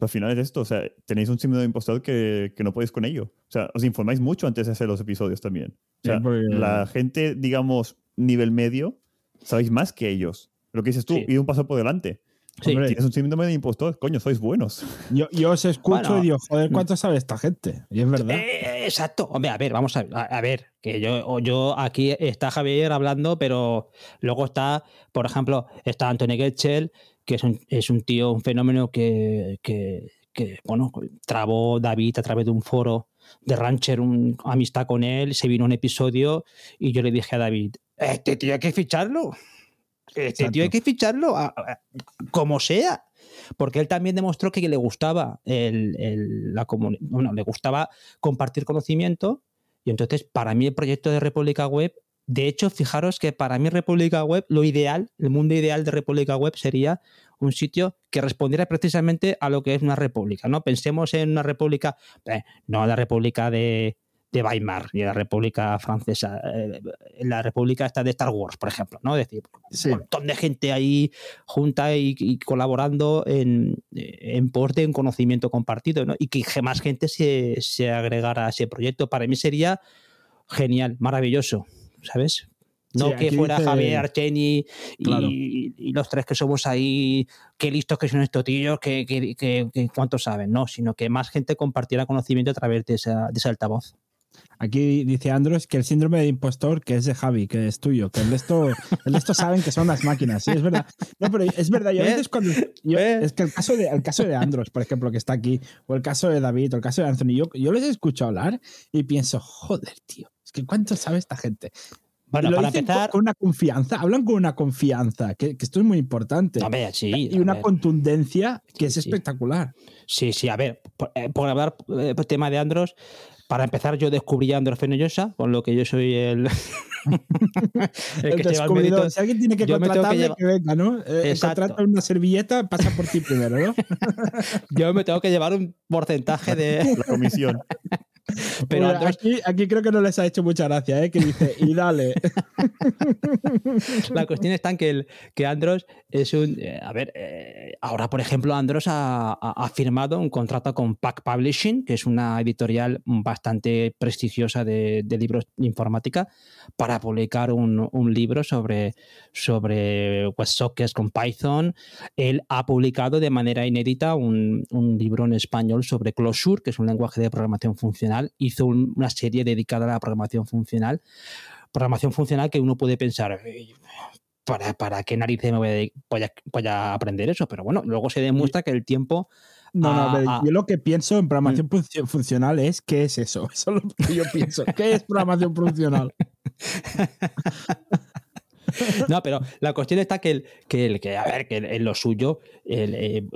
al final es esto, o sea, tenéis un símbolo de impostor que, que, no podéis con ello. O sea, os informáis mucho antes de hacer los episodios también. O sea, la gente, digamos, nivel medio, sabéis más que ellos. Lo que dices tú, y un paso por delante. Sí. tienes un síndrome de impostor, coño, sois buenos. Yo, yo os escucho y digo, joder, ¿cuánto sabe esta gente? Y es verdad. Eh, exacto. Hombre, a ver, vamos a, a, ver, que yo, yo aquí está Javier hablando, pero luego está, por ejemplo, está Antonio Getchel, que es un, es un tío, un fenómeno que, que, que, bueno, trabó David a través de un foro de Rancher, un, amistad con él, se vino un episodio y yo le dije a David, este tío hay que ficharlo. Este tío hay que ficharlo como sea. Porque él también demostró que le gustaba el, la bueno, le gustaba compartir conocimiento. Y entonces, para mí, el proyecto de República Web, de hecho, fijaros que para mí República Web, lo ideal, el mundo ideal de República Web sería un sitio que respondiera precisamente a lo que es una república. ¿no? Pensemos en una república, eh, no la república de, de Weimar y la República Francesa, eh, la República está de Star Wars, por ejemplo, ¿no? Es decir, un montón de gente ahí junta y, colaborando en, en pos de un conocimiento compartido, ¿no? Y que más gente se, se agregara a ese proyecto. Para mí sería genial, maravilloso, ¿sabes? No que fuera Javier Archeni y, los tres que somos ahí, qué listos que son estos tíos, que, que, que, cuánto saben, no, sino que más gente compartiera conocimiento a través de, esa, de ese altavoz. Aquí dice Andros que el síndrome de impostor, que es de Javi, que es tuyo, que el de esto, el de esto saben que son las máquinas, sí, es verdad. No, pero es verdad, yo a veces cuando. es que el caso, de, el caso de Andros, por ejemplo, que está aquí, o el caso de David, o el caso de Anthony, yo, yo les escucho hablar y pienso, joder, tío, es que cuánto sabe esta gente. Bueno, para empezar. Con una confianza, hablan con una confianza, que, que esto es muy importante. A ver, sí, y una contundencia que es espectacular. Sí, sí, a ver, por, eh, por hablar eh, por tema de Andros, para empezar, yo descubrí a Andros Fenollosa, con lo que yo soy el. el, que lleva el Si alguien tiene que contratarle, que, venga, ¿no? Eh, contrata una servilleta, pasa por ti primero, ¿no? yo me tengo que llevar un porcentaje de. La comisión. Pero aquí, aquí, creo que no les ha hecho mucha gracia, ¿eh? que dice, y dale. La cuestión está en que, el, que Andros es un... Eh, a ver, eh, ahora por ejemplo Andros ha, firmado un contrato con Pack Publishing, que es una editorial bastante prestigiosa de, libros de informática, para publicar un, un libro sobre, sobre WebSockets con Python. Él ha publicado de manera inédita un, un libro en español sobre Closure, que es un lenguaje de programación funcional hizo una serie dedicada a la programación funcional. Programación funcional que uno puede pensar, ¿para, para qué narices me voy a, aprender eso? Pero bueno, luego se demuestra que el tiempo... No, no, yo lo que pienso en programación mm. funcional es ¿qué es eso? Eso es lo que yo pienso. ¿Qué es programación funcional? No, pero la cuestión está que, el, que, el, que a ver, que en lo suyo eh,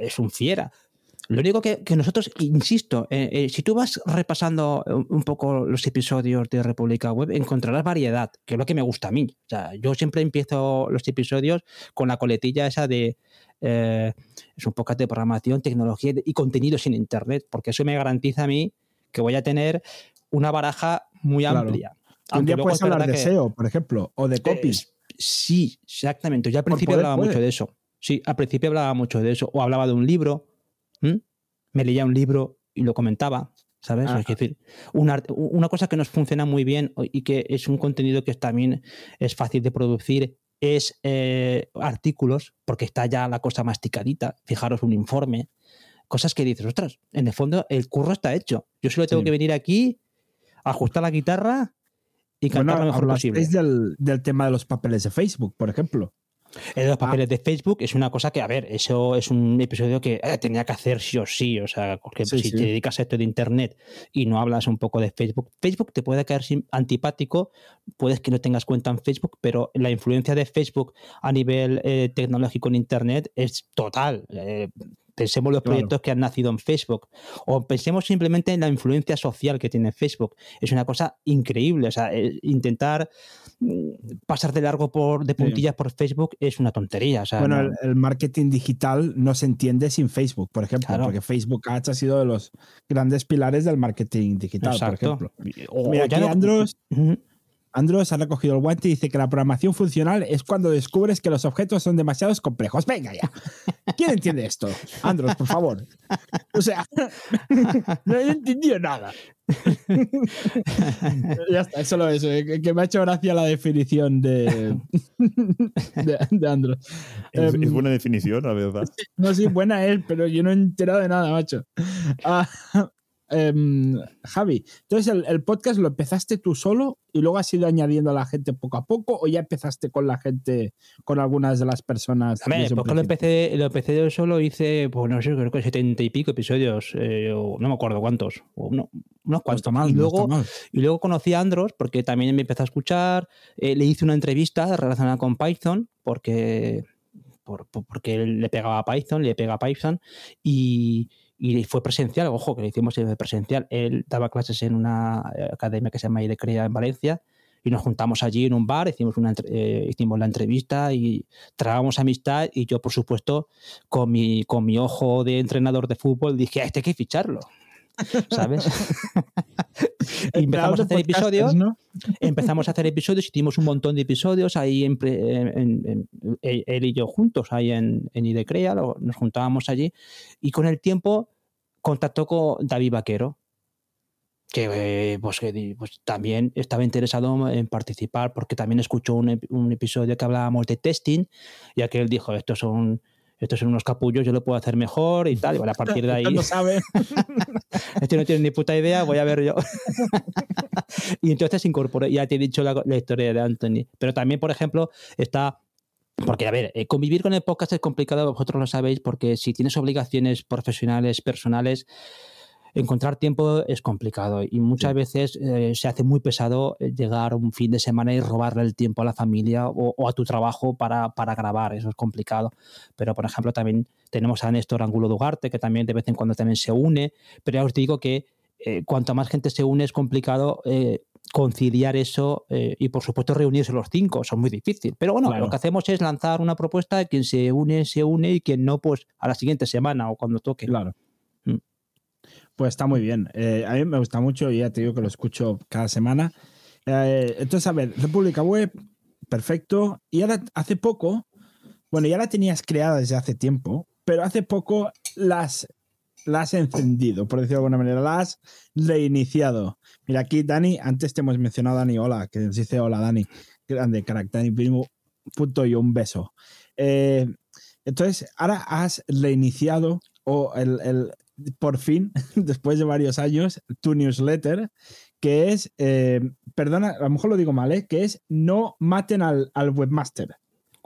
es un fiera. Lo único que, nosotros, insisto, eh, eh, si tú vas repasando un poco los episodios de República Web, encontrarás variedad, que es lo que me gusta a mí. O sea, yo siempre empiezo los episodios con la coletilla esa de eh, es un poco de programación, tecnología y contenidos en Internet, porque eso me garantiza a mí que voy a tener una baraja muy amplia. Un día puedes hablar de SEO, por ejemplo, o de copies. sí, exactamente. Yo al principio hablaba mucho de eso. Sí, al principio hablaba mucho de eso. O hablaba de un libro, ¿Mm? me leía un libro y lo comentaba, ¿sabes? Es decir, una, una, cosa que nos funciona muy bien y que es un contenido que también es fácil de producir es eh, artículos, porque está ya la cosa masticadita, fijaros un informe, cosas que dices, ostras, en el fondo el curro está hecho. Yo solo tengo que venir aquí, ajustar la guitarra y cantar lo mejor posible. Del, del tema de los papeles de Facebook, por ejemplo. El de los ah. papeles de Facebook es una cosa que, a ver, eso es un episodio que eh, tenía que hacer sí o sí. O sea, porque si te dedicas a esto de Internet y no hablas un poco de Facebook, Facebook te puede caer antipático, puedes que no tengas cuenta en Facebook, pero la influencia de Facebook a nivel eh, tecnológico en Internet es total. Eh, Pensemos los proyectos que han nacido en Facebook o pensemos simplemente en la influencia social que tiene Facebook. Es una cosa increíble. O sea, eh, intentar mm, pasar de largo por, de puntillas por Facebook es una tontería. bueno, el, marketing digital no se entiende sin Facebook, por ejemplo, porque Facebook Ads ha sido de los grandes pilares del marketing digital, por ejemplo. Mira, aquí Andros, Andros ha recogido el guante y dice que la programación funcional es cuando descubres que los objetos son demasiado complejos. Venga ya. ¿Quién entiende esto? Andros, por favor. O sea, no he entendido nada. ya está, es solo eso. Eh, que me ha hecho gracia la definición de, de, Andros. Es, em, buena definición, la verdad. No, sí, buena es, pero yo no he enterado de nada, macho. Ah, Em, Javi, entonces el, podcast lo empezaste tú solo y luego has ido añadiendo a la gente poco a poco o ya empezaste con la gente, con algunas de las personas. A ver, porque lo empecé, lo empecé yo solo, hice, pues no sé, creo que setenta y pico episodios, eh, no me acuerdo cuántos, unos cuantos. más, y, luego, y luego conocí a Andros porque también me empezó a escuchar, eh, le hice una entrevista relacionada con Python porque, porque él le pegaba a Python, le pega a Python y y fue presencial, ojo, que lo hicimos presencial. Él daba clases en una eh, academia que se llama Idecrea en Valencia y nos juntamos allí en un bar, hicimos, una, eh, hicimos la entrevista y trabamos amistad y yo, por supuesto, con mi, con mi ojo de entrenador de fútbol dije, este hay que ficharlo. ¿Sabes? y empezamos a hacer episodios. Empezamos a hacer episodios, hicimos un montón de episodios ahí en, él y yo juntos, ahí en, en Idecrea, nos juntábamos allí. Y con el tiempo contactó con David Vaquero, que, pues, pues, también estaba interesado en participar porque también escuchó un, un, episodio que hablábamos de testing, ya que él dijo, estos son estos son unos capullos, yo lo puedo hacer mejor y tal. Y bueno, a partir de ahí. no sabe. este no tiene ni puta idea, voy a ver yo. y entonces incorporé, ya te he dicho la, historia de Anthony. Pero también, por ejemplo, está porque, a ver, eh, convivir con el podcast es complicado, vosotros lo sabéis, porque si tienes obligaciones profesionales, personales, encontrar tiempo es complicado y muchas veces eh, se hace muy pesado eh, llegar un fin de semana y robarle el tiempo a la familia o, a tu trabajo para, para, grabar, eso es complicado. Pero, por ejemplo, también tenemos a Néstor Angulo Dugarte, que también de vez en cuando también se une, pero ya os digo que eh, cuanto más gente se une es complicado conciliar eso y por supuesto reunirse los cinco, son muy difícil. Pero bueno, lo que hacemos es lanzar una propuesta, quien se une, se une y quien no, pues a la siguiente semana o cuando toque. Claro. Pues está muy bien. Eh, a mí me gusta mucho y ya te digo que lo escucho cada semana. Eh, entonces, a ver, República Web, perfecto. Y ahora, hace poco, bueno, ya la tenías creada desde hace tiempo, pero hace poco las, has encendido, por decirlo de alguna manera, las has reiniciado. Mira, aquí Dani, antes te hemos mencionado a Dani, hola, que nos dice hola Dani, grande crack, Dani primo, punto y un beso. Eh, entonces, ahora has reiniciado o el, por fin, después de varios años, tu newsletter, que es, eh, perdona, a lo mejor lo digo mal, ¿eh? que es no maten al, al webmaster.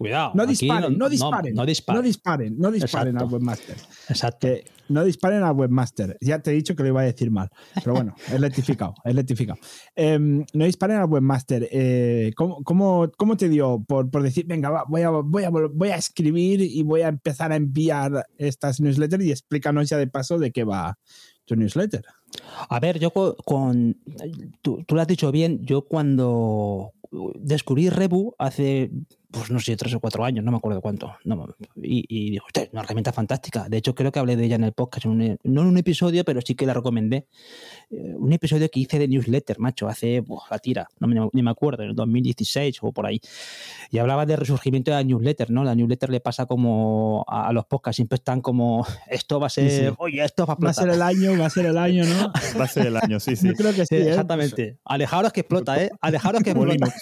Cuidado. No disparen, no, disparen, no, disparen. No disparen, no disparen al webmaster. Exacto. no disparen al webmaster. Ya te he dicho que lo iba a decir mal. Pero bueno, es rectificado. Es rectificado. Em, no disparen al webmaster. Eh, ¿cómo, cómo, te dio por, por decir, venga, voy, a, voy, a, voy a escribir y voy a empezar a enviar estas newsletters y explícanos ya de paso de qué va tu newsletter? A ver, yo con. tú, tú, lo has dicho bien. Yo cuando descubrí Rebu hace pues no sé, tres o cuatro años, no me acuerdo cuánto. y, y digo, usted, una herramienta fantástica. De hecho, creo que hablé de ella en el podcast, no en un episodio, pero sí que la recomendé. Eh, un episodio que hice de newsletter, macho, hace la tira, no me, ni me acuerdo, en el 2016 o por ahí. Y hablaba del resurgimiento de la newsletter, ¿no? La newsletter le pasa como a, los podcasts, siempre están como, esto va a ser, oye, esto va a, va a ser el año, va a ser el año, ¿no? va a ser el año, sí, sí. Yo creo que sí, ¿eh? Exactamente. Alejaros que explota, ¿eh? Alejaros que explota.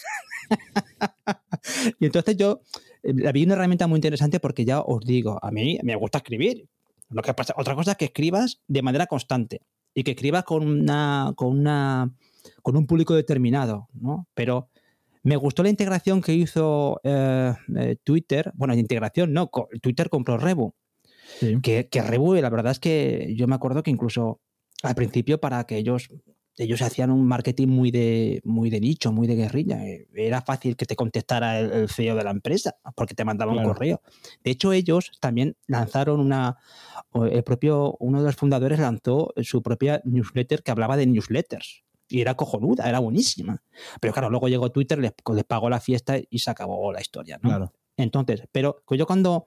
y entonces yo eh, vi una herramienta muy interesante porque ya os digo, a mí me gusta escribir. Lo que pasa, otra cosa es que escribas de manera constante y que escribas con una, con una, con un público determinado, ¿no? Pero me gustó la integración que hizo eh, eh, Twitter. Bueno, la integración no, Twitter compró Rebu. Que, que Rebu, la verdad es que yo me acuerdo que incluso al principio para que ellos ellos hacían un marketing muy de, muy de nicho, muy de guerrilla. Eh, era fácil que te contestara el, CEO de la empresa porque te mandaba un correo. De hecho, ellos también lanzaron una. El propio, uno de los fundadores lanzó su propia newsletter que hablaba de newsletters. Y era cojonuda, era buenísima. Pero claro, luego llegó Twitter, les, les pagó la fiesta y se acabó la historia. Claro. Entonces, pero yo cuando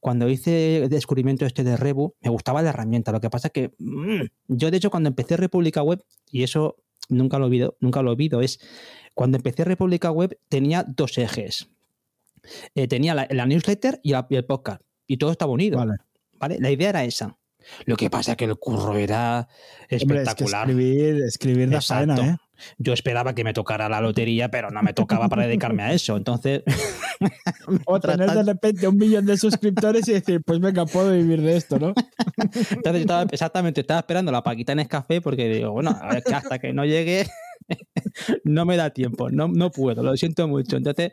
cuando hice el descubrimiento este de Rebu, me gustaba la herramienta. Lo que pasa es que mm, yo, de hecho, cuando empecé República Web, y eso nunca lo olvido, nunca lo olvido, es cuando empecé República Web tenía dos ejes. Eh, tenía la, newsletter y, el podcast. Y todo estaba unido. Vale. La idea era esa. Lo que pasa es que el curro era espectacular. escribir, escribir de faena, ¿eh? Yo esperaba que me tocara la lotería, pero no me tocaba para dedicarme a eso. Entonces. o tener de repente un millón de suscriptores y decir, pues venga, puedo vivir de esto, ¿no? Entonces yo estaba, exactamente, estaba esperando la paquita en café porque digo, bueno, a ver, que hasta que no llegue no me da tiempo, no, no puedo, lo siento mucho. Entonces,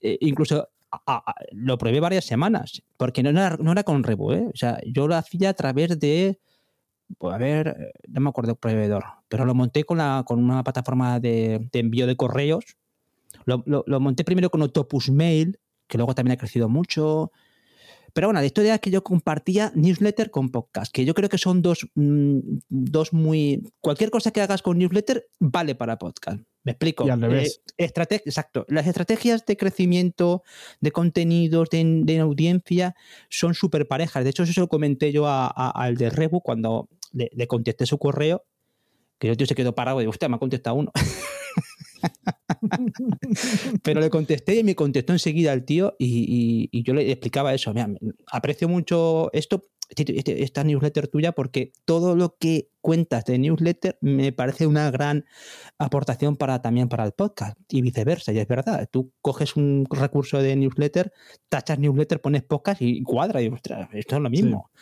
eh, incluso lo probé varias semanas, porque no era, no era con Revo, ¿eh? O sea, yo lo hacía a través de pues a ver, eh, no me acuerdo el proveedor, pero lo monté con, la, con una plataforma de, envío de correos. Lo, lo, monté primero con Octopus Mail, que luego también ha crecido mucho. Pero bueno, la historia es que yo compartía newsletter con podcast, que yo creo que son dos, mm, dos muy... Cualquier cosa que hagas con newsletter vale para podcast. Me explico. Y al revés. Eh, exacto. Las estrategias de crecimiento, de contenidos, de, audiencia, son súper parejas. De hecho, eso se lo comenté yo al de Rebu cuando le, contesté su correo, que el tío se quedó parado y digo, usted me ha contestado uno. Pero le contesté y me contestó enseguida el tío y, yo le explicaba eso. aprecio mucho esto, este, este, esta newsletter tuya, porque todo lo que cuentas de newsletter me parece una gran aportación para también para el podcast y viceversa. Y es verdad, tú coges un recurso de newsletter, tachas newsletter, pones podcast y cuadra y ostras, esto es lo mismo.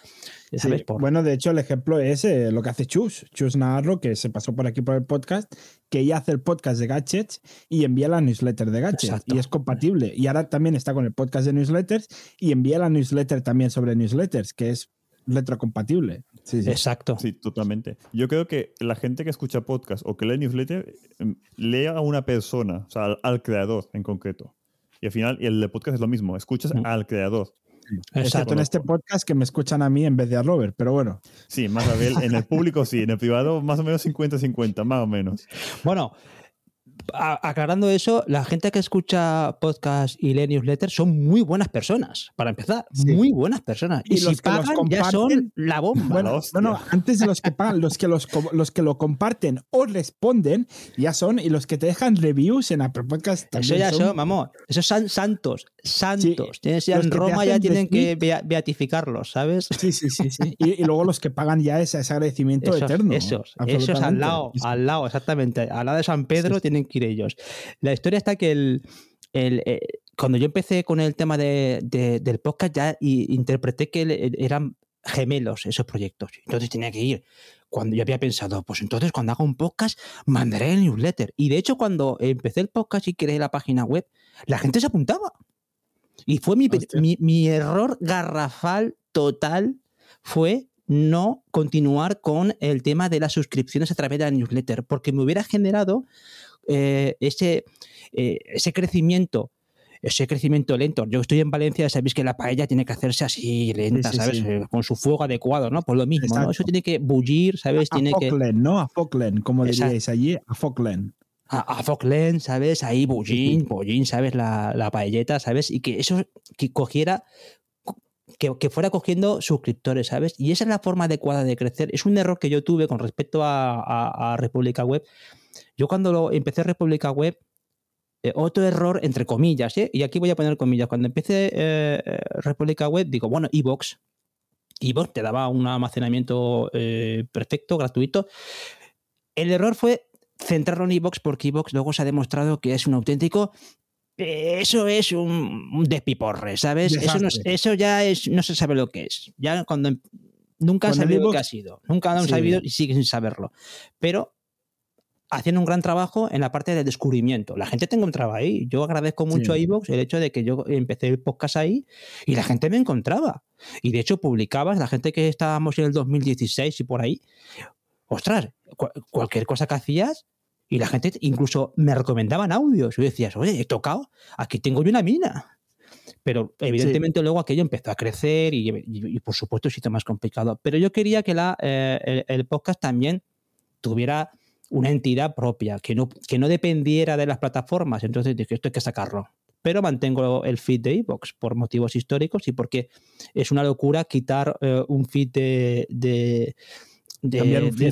Bueno, de hecho, el ejemplo es eh, lo que hace Chus, Chus Navarro, que se pasó por aquí por el podcast, que ella hace el podcast de gadgets y envía la newsletter de gadgets y es compatible. Y ahora también está con el podcast de newsletters y envía la newsletter también sobre newsletters, que es retrocompatible. Sí, sí. Exacto. Sí, totalmente. Yo creo que la gente que escucha podcast o que lee newsletter, em, lea a una persona, o sea, al, creador en concreto. Y al final, y el de podcast es lo mismo, escuchas mm. al creador. Excepto en este podcast que me escuchan a mí en vez de a Robert, pero bueno. Sí, más a ver, en el público sí, en el privado más o menos 50-50, más o menos. Bueno, aclarando eso, la gente que escucha podcast y lee newsletters son muy buenas personas, para empezar. Muy buenas personas. Y, los si pagan, ya son la bomba. Bueno, no, antes de los que pagan, los que, los, los que lo comparten o responden, ya son, y los que te dejan reviews en Apple Podcast también. Eso ya son, vamos, esos son santos, santos. en Roma ya tienen que beatificarlos, ¿sabes? Sí, sí, sí. sí. Y, luego los que pagan ya ese, agradecimiento eterno. Esos, esos al lado, al lado, exactamente. Al lado de San Pedro tienen que ellos. La historia está que el, eh, cuando yo empecé con el tema de, del podcast ya interpreté que eran gemelos esos proyectos. Entonces tenía que ir. Cuando yo había pensado, pues entonces cuando haga un podcast mandaré el newsletter. Y de hecho cuando empecé el podcast y creé la página web, la gente se apuntaba. Y fue mi, mi, mi error garrafal total fue no continuar con el tema de las suscripciones a través de la newsletter, porque me hubiera generado eh, ese, eh, ese crecimiento ese crecimiento lento. Yo estoy en Valencia, sabéis que la paella tiene que hacerse así lenta, ¿sabes? Eh, con su fuego adecuado, ¿no? Por lo mismo, ¿no? Eso tiene que bullir, ¿sabes? A, tiene que... ¿no? A Falkland, como diríais allí, a Falkland. a, a ¿sabes? Ahí Bullín, Bullín, ¿sabes? La, la paelleta, ¿sabes? Y que eso que cogiera que, fuera cogiendo suscriptores, ¿sabes? Y esa es la forma adecuada de crecer. Es un error que yo tuve con respecto a, a, República Web. Yo cuando lo, empecé República Web, eh, otro error entre comillas, ¿eh? y aquí voy a poner comillas, cuando empecé eh, República Web, digo, bueno, Evox, Evox te daba un almacenamiento perfecto, gratuito. El error fue centrarlo en Evox porque Evox luego se ha demostrado que es un auténtico eso es un, despiporre, ¿sabes? Eso, ya es, no se sabe lo que es. Ya cuando em, nunca han sabido lo que ha sido, nunca han sabido y siguen sin saberlo. Pero haciendo un gran trabajo en la parte de descubrimiento. La gente te encontraba ahí. Yo agradezco mucho a Evox el hecho de que yo empecé el podcast ahí y la gente me encontraba. Y de hecho publicabas, la gente que estábamos en el 2016 y por ahí, ostras, cualquier cosa que hacías, y la gente incluso me recomendaban audios. Y decías, oye, he tocado, aquí tengo yo una mina. Pero evidentemente luego aquello empezó a crecer y, por supuesto se hizo más complicado. Pero yo quería que la, eh, el, podcast también tuviera una entidad propia, que no, que no dependiera de las plataformas. Entonces dije, esto hay que sacarlo. Pero mantengo el feed de iVoox por motivos históricos y porque es una locura quitar eh, un feed de,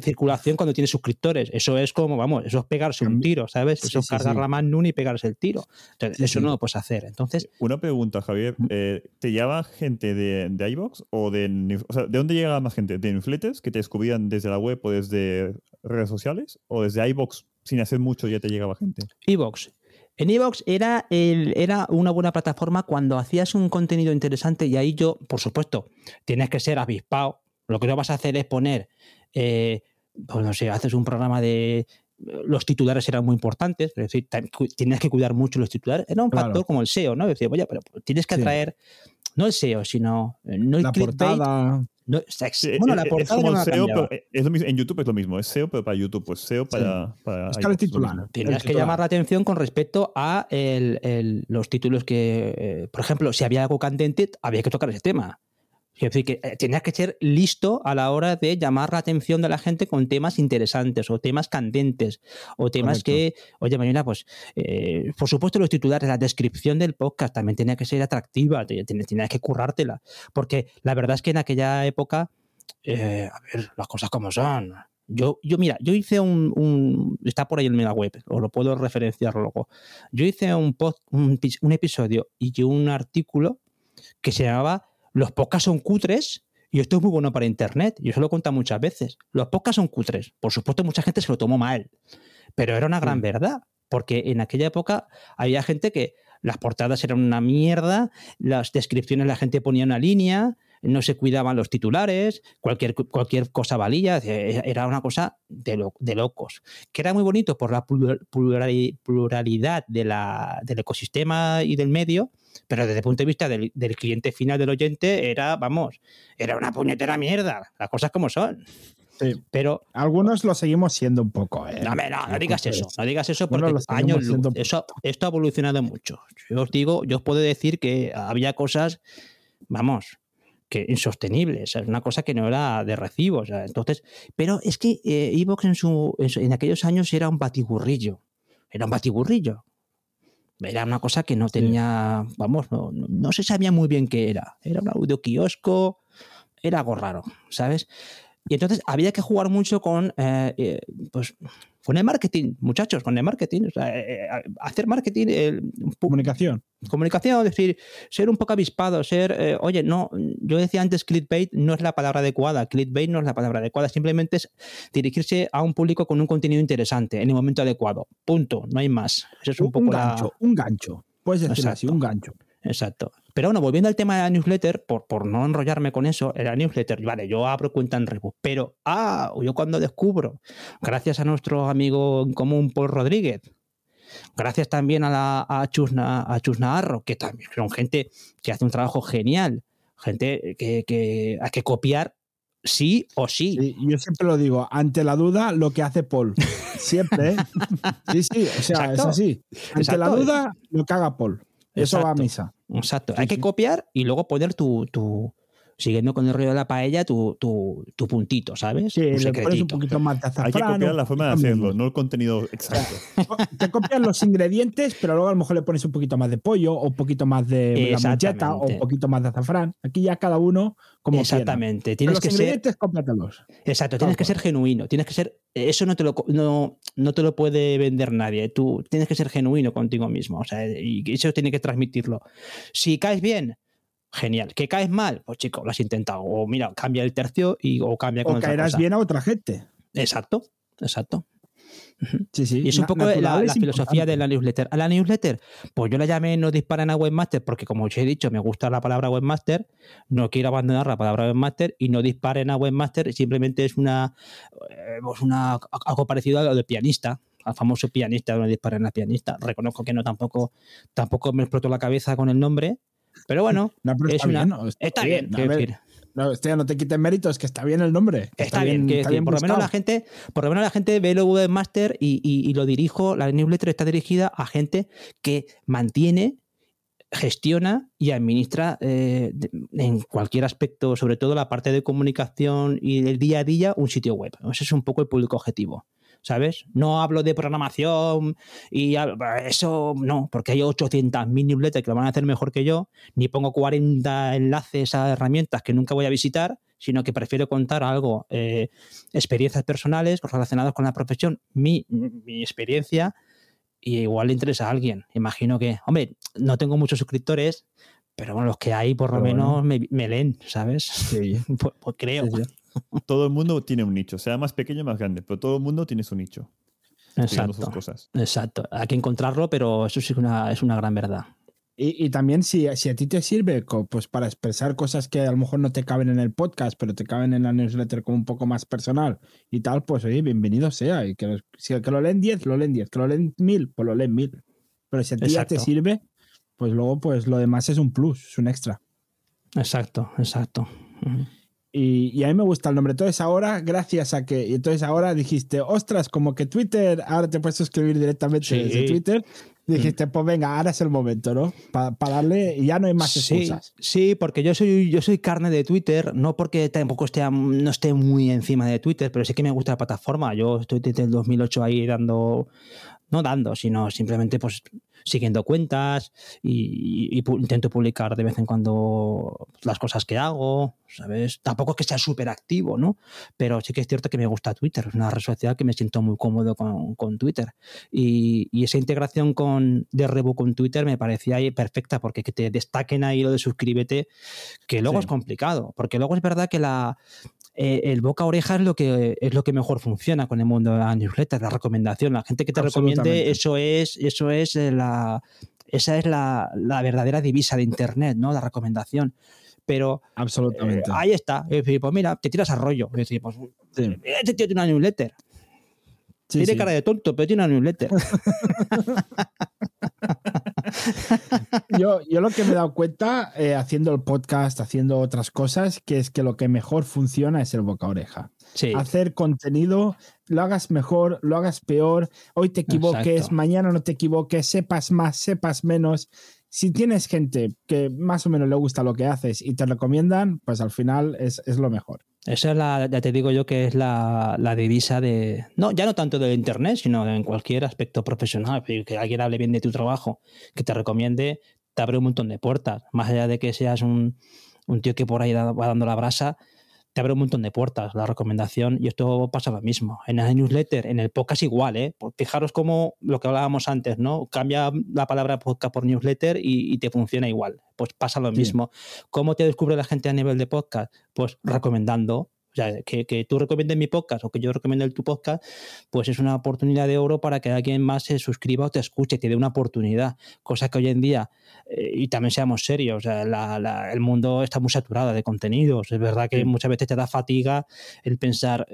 circulación cuando tiene suscriptores. Eso es como, vamos, eso es pegarse un tiro, ¿sabes? Eso es cargar la y pegarse el tiro. Entonces, eso no lo puedes hacer. Entonces. Una pregunta, Javier. Eh, ¿Te llama gente de, de iVox o de. O sea, ¿de dónde llega más gente? ¿De newsletters que te descubrían desde la web o desde redes sociales? ¿O desde iVox sin hacer mucho ya te llegaba gente? iVox. En Evox era, era una buena plataforma cuando hacías un contenido interesante y ahí yo, por supuesto, tienes que ser avispado. Lo que no vas a hacer es poner eh, pues no sé, haces un programa de... Los titulares eran muy importantes, es decir, tienes que cuidar mucho los titulares. Era un factor como el SEO, ¿no? Decir, oye, pero tienes que atraer, no el SEO, sino eh, no el la portada. bueno, la eh, portada es, SEO, es lo mismo, en YouTube es lo mismo, es SEO pero para YouTube, pues SEO para, para es el titular. Tienes que llamar la atención con respecto a el, el, los títulos que, por ejemplo, si había algo candente, había que tocar ese tema. Es decir, que eh, tenías que ser listo a la hora de llamar la atención de la gente con temas interesantes o temas candentes o temas que, oye, mañana, pues, eh, por supuesto, los titulares, la descripción del podcast también tenía que ser atractiva, tenías que currártela, porque la verdad es que en aquella época, eh, a ver, las cosas como son. Yo, yo, mira, yo hice un, está por ahí en mi web, o lo puedo referenciar luego. Yo hice un, un, un episodio y un artículo que se llamaba los podcasts son cutres y esto es muy bueno para Internet. Yo se lo he contado muchas veces. Los podcasts son cutres. Por supuesto, mucha gente se lo tomó mal, pero era una gran verdad, porque en aquella época había gente que las portadas eran una mierda, las descripciones la gente ponía una línea, no se cuidaban los titulares, cualquier, cualquier cosa valía, era una cosa de, de locos. Que era muy bonito por la pluralidad de la, del ecosistema y del medio, pero desde el punto de vista del, cliente final del oyente era, vamos, era una puñetera mierda, las cosas como son. Sí. Pero algunos lo seguimos siendo un poco. ¿eh? No, no, no digas eso, no digas eso porque años eso, esto ha evolucionado mucho. Yo os digo, yo os puedo decir que había cosas, vamos, que insostenibles, es una cosa que no era de recibo. entonces, pero es que eh, Evox en, su, en, aquellos años era un batiburrillo, era un batiburrillo. Era una cosa que no tenía, vamos, no, no, se sabía muy bien qué era. Era un audio kiosco, era algo raro, ¿sabes? Y entonces había que jugar mucho con, eh, eh, pues, con el marketing, muchachos, con el marketing. O sea, eh, hacer marketing. comunicación. Comunicación, es decir, ser un poco avispado, ser, oye, no, yo decía antes clickbait no es la palabra adecuada, clickbait no es la palabra adecuada, simplemente es dirigirse a un público con un contenido interesante en el momento adecuado. Punto, no hay más. Eso es un, poco gancho, un gancho. Puedes decir así, un gancho. Exacto. Pero bueno, volviendo al tema de la newsletter, por, por no enrollarme con eso, la newsletter, vale, yo abro cuenta en Reboot, pero ah, yo cuando descubro, gracias a nuestro amigo en común Paul Rodríguez, gracias también a, la, a, Chusna, a Chusna Arro, que también son gente que hace un trabajo genial, gente que, que hay que copiar sí o sí. Yo siempre lo digo, ante la duda, lo que hace Paul. Siempre, ¿eh? Sí, sí, o sea, es así. Ante la duda, lo que haga Paul. Eso va a misa. Exacto. Hay que copiar y luego poner tu, siguiendo con el rollo de la paella, tu, tu, tu puntito, ¿sabes? Sí, le pones un poquito más de azafrán. Hay que copiar la forma de hacerlo, no el contenido exacto. te copias los ingredientes, pero luego a lo mejor le pones un poquito más de pollo, o un poquito más de la o un poquito más de azafrán. Aquí ya cada uno como Exactamente. Tienes los que ingredientes, ser... cómpratelos. Exacto, tienes que ser genuino. Tienes que ser. Eso no te lo, no, no te lo puede vender nadie. Tú tienes que ser genuino contigo mismo. O sea, y eso tiene que transmitirlo. Si caes bien, genial. ¿Que caes mal? Pues chico, lo has intentado. O mira, cambia el tercio y, o cambia con O caerás bien a otra gente. Exacto, exacto. Sí, sí. Y es un poco la, filosofía de la newsletter. A la newsletter, pues yo la llamé No disparen a webmaster porque, como os he dicho, me gusta la palabra webmaster, no quiero abandonar la palabra webmaster y no disparen a webmaster, simplemente es una, eh, pues una algo parecido a lo de pianista, al famoso pianista, no disparen a pianista. Reconozco que no tampoco, tampoco me explotó la cabeza con el nombre, pero bueno, es está una, bien, está, bien, No, este, no te quites méritos, que está bien el nombre. Está, bien, que, por lo menos la gente, por lo menos la gente ve el webmaster y, y, lo dirijo, la newsletter está dirigida a gente que mantiene gestiona y administra eh, en cualquier aspecto, sobre todo la parte de comunicación y del día a día, un sitio web. Ese es un poco el público objetivo. ¿Sabes? No hablo de programación y eso no, porque hay 800.000 newsletters que lo van a hacer mejor que yo, ni pongo 40 enlaces a herramientas que nunca voy a visitar, sino que prefiero contar algo, eh, experiencias personales relacionadas con la profesión, mi, experiencia, y igual le interesa a alguien. Imagino que, hombre, no tengo muchos suscriptores, pero bueno, los que hay por lo menos me, leen, ¿sabes? Sí. pues, pues, creo todo el mundo tiene un nicho, sea más pequeño o más grande, pero todo el mundo tiene su nicho. Exacto. Exacto. Hay que encontrarlo, pero eso sí es una, es una gran verdad. Y, también si, si, a ti te sirve pues para expresar cosas que a lo mejor no te caben en el podcast, pero te caben en la newsletter como un poco más personal y tal, pues oye, bienvenido sea. Y que, si que lo leen 10, lo leen 10. Que lo leen 1000, pues lo leen 1000. Pero si a ti ya te sirve, pues luego pues lo demás es un plus, es un extra. Exacto, exacto. Y, a mí me gusta el nombre. Entonces ahora, gracias a que, entonces ahora dijiste, ostras, como que Twitter, ahora te puedes suscribir directamente desde Twitter. Dijiste, pues venga, ahora es el momento, ¿no? Para darle, y ya no hay más excusas. Sí, porque yo soy, yo soy carne de Twitter, no porque tampoco esté, no esté muy encima de Twitter, pero sí que me gusta la plataforma. Yo estoy desde el 2008 ahí dando, no dando, sino simplemente pues siguiendo cuentas y, intento publicar de vez en cuando las cosas que hago, ¿sabes? Tampoco es que sea súper activo, ¿no? Pero sí que es cierto que me gusta Twitter, es una red social que me siento muy cómodo con, Twitter. Y, esa integración con, de Rebu con Twitter me parecía ahí perfecta, porque que te destaquen ahí lo de suscríbete, que luego es complicado, porque luego es verdad que la, eh, el boca a oreja es lo que es lo que mejor funciona con el mundo de la newsletter, la recomendación. La gente que te recomiende, eso es, eso es eh, la, esa es la, verdadera divisa de internet, ¿no? La recomendación. Pero Absolutamente. Eh, ahí está. pues mira, te tiras a rollo. Es decir, pues, este tío tiene una newsletter. Tiene cara de tonto, pero tiene una newsletter. yo, yo lo que me he dado cuenta eh, haciendo el podcast, haciendo otras cosas, que es que lo que mejor funciona es el boca a oreja. Hacer contenido, lo hagas mejor, lo hagas peor, hoy te equivoques, mañana no te equivoques, sepas más, sepas menos. Si tienes gente que más o menos le gusta lo que haces y te recomiendan, pues al final es, es lo mejor. Esa es la, ya te digo yo que es la, la, divisa de, no, ya no tanto del Internet, sino en cualquier aspecto profesional, que alguien hable bien de tu trabajo, que te recomiende, te abre un montón de puertas, más allá de que seas un, un tío que por ahí va dando la brasa, te abre un montón de puertas la recomendación y esto pasa lo mismo. En el newsletter, en el podcast igual, ¿eh? Fijaros cómo lo que hablábamos antes, ¿no? Cambia la palabra podcast por newsletter y, te funciona igual. Pues pasa lo mismo. ¿Cómo te descubre la gente a nivel de podcast? Pues recomendando sea, que, tú recomiendes mi podcast o que yo recomiende tu podcast, pues es una oportunidad de oro para que alguien más se suscriba o te escuche, te dé una oportunidad. Cosa que hoy en día, eh, y también seamos serios, el mundo está muy saturado de contenidos. Es verdad que muchas veces te da fatiga el pensar,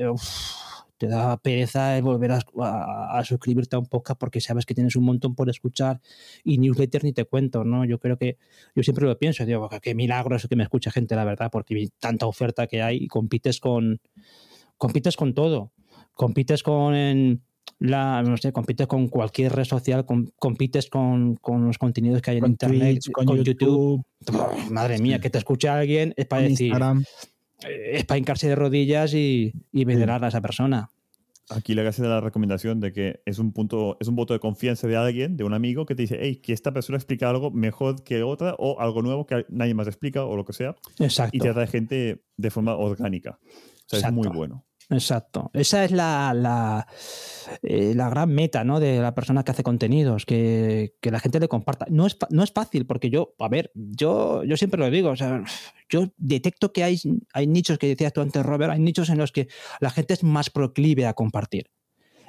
te da pereza volver a, suscribirte a un podcast porque sabes que tienes un montón por escuchar y newsletter ni te cuento, ¿no? Yo creo que, yo siempre lo pienso, digo, qué milagro es que me escucha gente, la verdad, porque hay tanta oferta que hay y compites con, compites con todo. Compites con la, no sé, compites con cualquier red social, compites con, los contenidos que hay en Internet, con, YouTube. madre mía, que te escuche alguien es para decir, es para hincarse de rodillas y, venerar a esa persona. Aquí le hace la recomendación de que es un punto, es un voto de confianza de alguien, de un amigo, que te dice, hey, que esta persona explica algo mejor que otra o algo nuevo que nadie más explica o lo que sea. Exacto. Y te de gente de forma orgánica. O sea, es muy bueno. Exacto. Esa es la, la, eh, la, gran meta ¿no? de la persona que hace contenidos, que, que, la gente le comparta. No es, no es fácil, porque yo, a ver, yo, yo siempre lo digo, o sea, yo detecto que hay, hay nichos que decías tú antes, Robert, hay nichos en los que la gente es más proclive a compartir.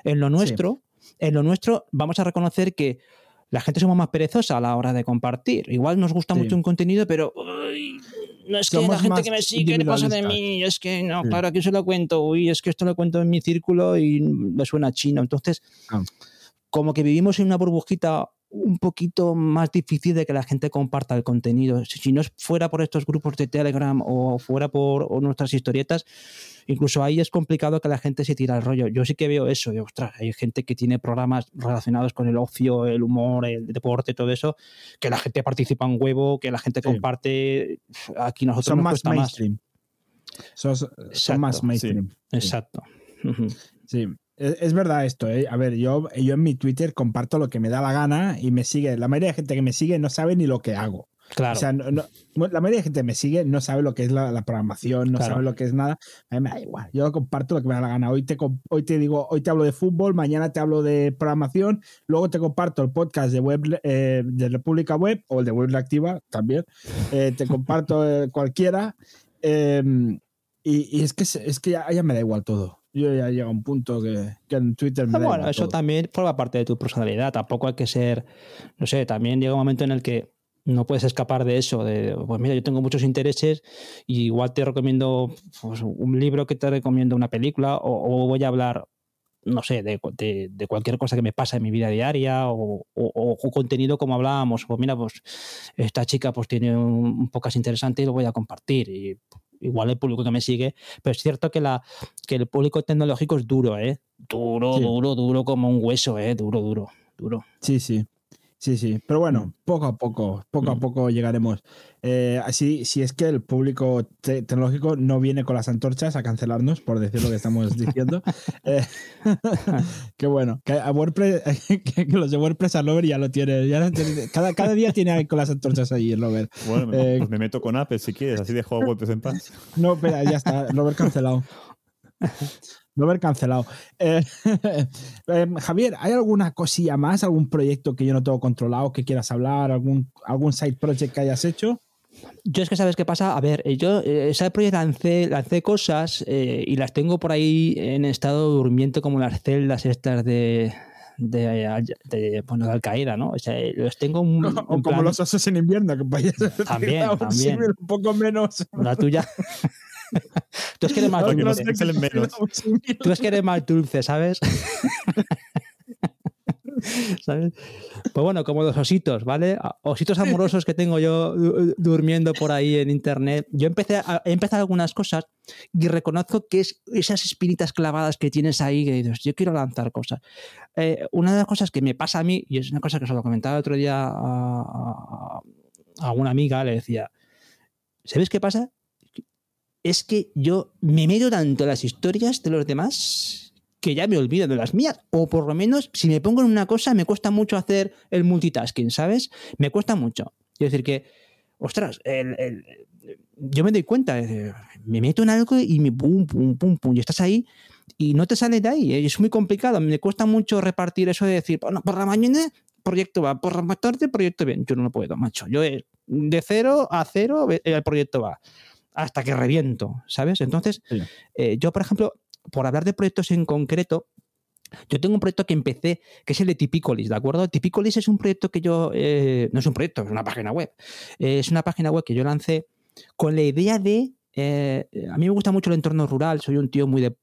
En lo nuestro, en lo nuestro, vamos a reconocer que la gente somos más perezosa a la hora de compartir. Igual nos gusta mucho un contenido, pero no es que la gente que me sigue le pasa de mí, es que no, claro, aquí se lo cuento, uy, es que esto lo cuento en mi círculo y me suena chino. Entonces, ah. como que vivimos en una burbujita un poquito más difícil de que la gente comparta el contenido. Si no fuera por estos grupos de Telegram o fuera por nuestras historietas, incluso ahí es complicado que la gente se tire al rollo. Yo sí que veo eso, de, ostras, hay gente que tiene programas relacionados con el ocio, el humor, el deporte, todo eso, que la gente participa en huevo, que la gente comparte. Aquí nosotros son más mainstream. Son, más mainstream. Exacto. Sí, es, verdad esto, ¿eh? A ver, yo, yo en mi Twitter comparto lo que me da la gana y me sigue. La mayoría de gente que me sigue no sabe ni lo que hago. Claro. O sea, la mayoría de gente que me sigue no sabe lo que es la, programación, no sabe lo que es nada. A mí me da igual. Yo comparto lo que me da la gana. Hoy te, hoy te digo, hoy te hablo de fútbol, mañana te hablo de programación, luego te comparto el podcast de web eh, de República Web o el de Web Reactiva también. Eh, te comparto eh, cualquiera. Em, y, es que, es que ya me da igual todo yo ya llega a un punto que, en Twitter me ah, Bueno, eso también forma parte de tu personalidad. Tampoco hay que ser, no sé, también llega un momento en el que no puedes escapar de eso, de, pues mira, yo tengo muchos intereses y igual te recomiendo pues, un libro que te recomiendo una película o, voy a hablar, no sé, de, cualquier cosa que me pasa en mi vida diaria o, contenido como hablábamos, pues mira, pues esta chica pues tiene un, podcast interesante y lo voy a compartir y igual el público que me sigue, pero es cierto que, la, que el público tecnológico es duro, ¿eh? Duro, duro, duro como un hueso, ¿eh? Duro, duro, duro. Sí, sí. Sí, sí, pero bueno, mm. poco a poco, poco a mm. poco llegaremos. Eh, así, si es que el público tecnológico no viene con las antorchas a cancelarnos, por decir lo que estamos diciendo. eh, qué bueno, que, a WordPress, que, los de WordPress a Lover ya lo tienen. cada, cada, día tiene con las antorchas ahí el Lover. Bueno, me, eh, me meto con Apple si quieres, así dejo a WordPress en paz. No, espera, ya está, Lover cancelado no haber cancelado. Eh, eh, Javier, ¿hay alguna cosilla más, algún proyecto que yo no tengo controlado que quieras hablar, algún, algún side project que hayas hecho? Yo es que sabes qué pasa, a ver, eh, yo side project lancé, lancé cosas y las tengo por ahí en estado durmiente como las celdas estas de, de, bueno, de Al Qaeda, ¿no? O sea, los tengo un, o como los osos en invierno, que también, también. un poco menos. La tuya. Tú es que eres más dulce. Tú es que eres más dulce, ¿sabes? ¿sabes? Pues bueno, como los ositos, ¿vale? Ositos amorosos que tengo yo durmiendo por ahí en internet. Yo empecé a, he empezado algunas cosas y reconozco que es esas espinitas clavadas que tienes ahí que dices, yo quiero lanzar cosas. Eh, una de las cosas que me pasa a mí, y es una cosa que os lo comentaba el otro día a, a una amiga, le decía, ¿sabes qué pasa? Es que yo me meto tanto en las historias de los demás que ya me olvido de las mías. O por lo menos, si me pongo en una cosa, me cuesta mucho hacer el multitasking, ¿sabes? Me cuesta mucho. Es decir, que, ostras, yo me doy cuenta, me meto en algo y me pum, pum, pum, pum, y estás ahí y no te sale de ahí. Es muy complicado. Me cuesta mucho repartir eso de decir, bueno, por la mañana proyecto va, por la tarde proyecto bien. Yo no lo puedo, macho. Yo de cero a cero el proyecto va hasta que reviento, ¿sabes? Entonces, eh, yo, por ejemplo, por hablar de proyectos en concreto, yo tengo un proyecto que empecé, que es el de Tipicolis, ¿de acuerdo? Tipicolis es un proyecto que yo, eh, no es un proyecto, es una página web. es una página web que yo lancé con la idea de, eh, a mí me gusta mucho el entorno rural, soy un tío muy de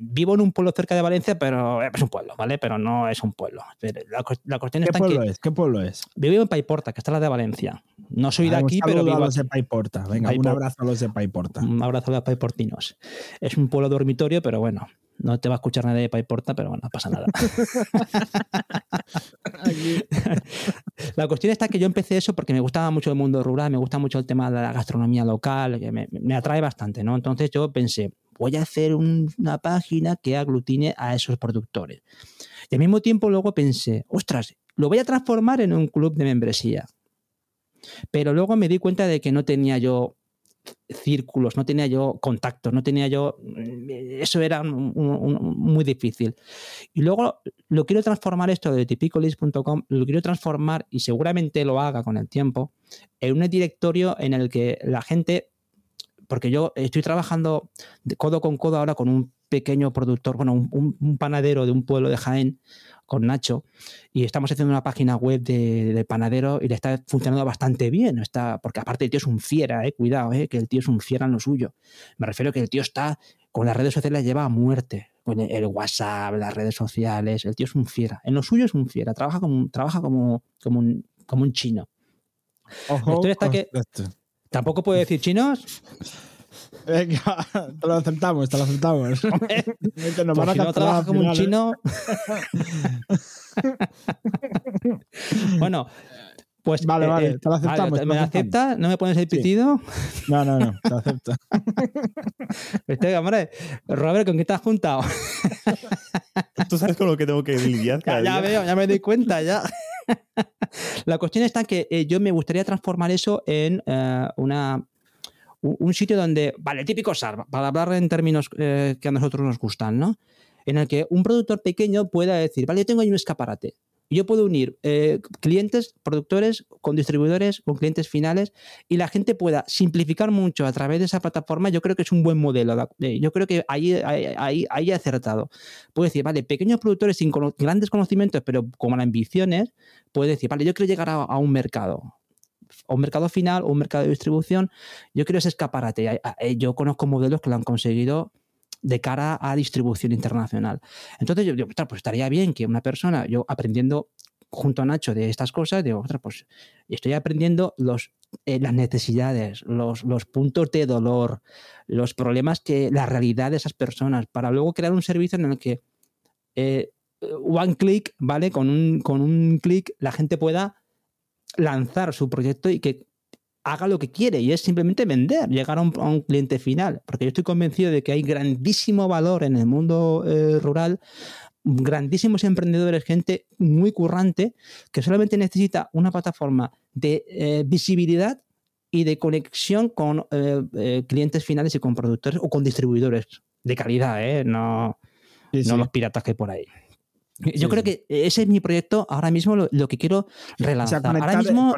vivo en un pueblo cerca de Valencia, pero es un pueblo, ¿vale? Pero no es un pueblo. La, cuestión ¿Qué pueblo es? ¿Qué pueblo es? Vivo en Paiporta, que está la de Valencia. No soy de aquí, pero vivo a los de Paiporta. Venga, un abrazo a los de Paiporta. Un abrazo a los paiportinos. Es un pueblo dormitorio, pero bueno, No te va a escuchar nadie de Paiporta, pero bueno, no pasa nada. la cuestión está que yo empecé eso porque me gustaba mucho el mundo rural, me gusta mucho el tema de la gastronomía local, que me, me atrae bastante, ¿no? Entonces yo pensé, voy a hacer una página que aglutine a esos productores. Y al mismo tiempo luego pensé, ostras, lo voy a transformar en un club de membresía. Pero luego me di cuenta de que no tenía yo círculos, no tenía yo contactos, no tenía yo... Eso era muy difícil. Y luego lo quiero transformar esto de tipicolis.com, lo quiero transformar, y seguramente lo haga con el tiempo, en un directorio en el que la gente... Porque yo estoy trabajando codo con codo ahora con un pequeño productor, bueno, un panadero de un pueblo de Jaén, con Nacho y estamos haciendo una página web de, panadero y le está funcionando bastante bien. Está, porque aparte el tío es un fiera, eh, cuidado, eh, que el tío es un fiera en lo suyo. Me refiero a que el tío está con las redes sociales, lleva a muerte. Con el, WhatsApp, las redes sociales, el tío es un fiera. En lo suyo es un fiera, trabaja como, trabaja como, como, un, como un chino. Ojo, está que, Tampoco puedo decir chinos. Venga, te lo aceptamos, te lo aceptamos. Nos van a si no trabaja como un chino. bueno, pues. Vale, vale, eh, te lo aceptamos. ¿Me lo acepta? ¿No me pones el pitido? No, no, no, te lo acepto. Este, hombre, Robert, ¿con qué te has juntado? Tú sabes con lo que tengo que lidiar. Ya, ya veo, ya me doy cuenta, ya. La cuestión está que eh, yo me gustaría transformar eso en eh, una un sitio donde, vale, típico SAR, para hablar en términos eh, que a nosotros nos gustan, ¿no? En el que un productor pequeño pueda decir, vale, yo tengo ahí un escaparate. Yo puedo unir eh, clientes, productores, con distribuidores, con clientes finales, y la gente pueda simplificar mucho a través de esa plataforma. Yo creo que es un buen modelo. Yo creo que ahí, ahí, ahí he acertado. Puedo decir, vale, pequeños productores sin grandes conocimientos, pero con ambiciones, puede decir, vale, yo quiero llegar a un mercado un mercado final o un mercado de distribución, yo quiero ese escaparate. Yo conozco modelos que lo han conseguido de cara a distribución internacional. Entonces yo digo, pues estaría bien que una persona, yo aprendiendo junto a Nacho de estas cosas, digo, pues estoy aprendiendo los, eh, las necesidades, los, los, puntos de dolor, los problemas que, la realidad de esas personas, para luego crear un servicio en el que eh, one click, ¿vale? Con un, con un clic la gente pueda lanzar su proyecto y que haga lo que quiere y es simplemente vender, llegar a un, cliente final. Porque yo estoy convencido de que hay grandísimo valor en el mundo eh, rural, grandísimos emprendedores, gente muy currante, que solamente necesita una plataforma de eh, visibilidad y de conexión con eh, clientes finales y con productores o con distribuidores de calidad, no, no los piratas que hay por ahí. Yo creo que ese es mi proyecto ahora mismo, lo, que quiero relanzar. ahora mismo.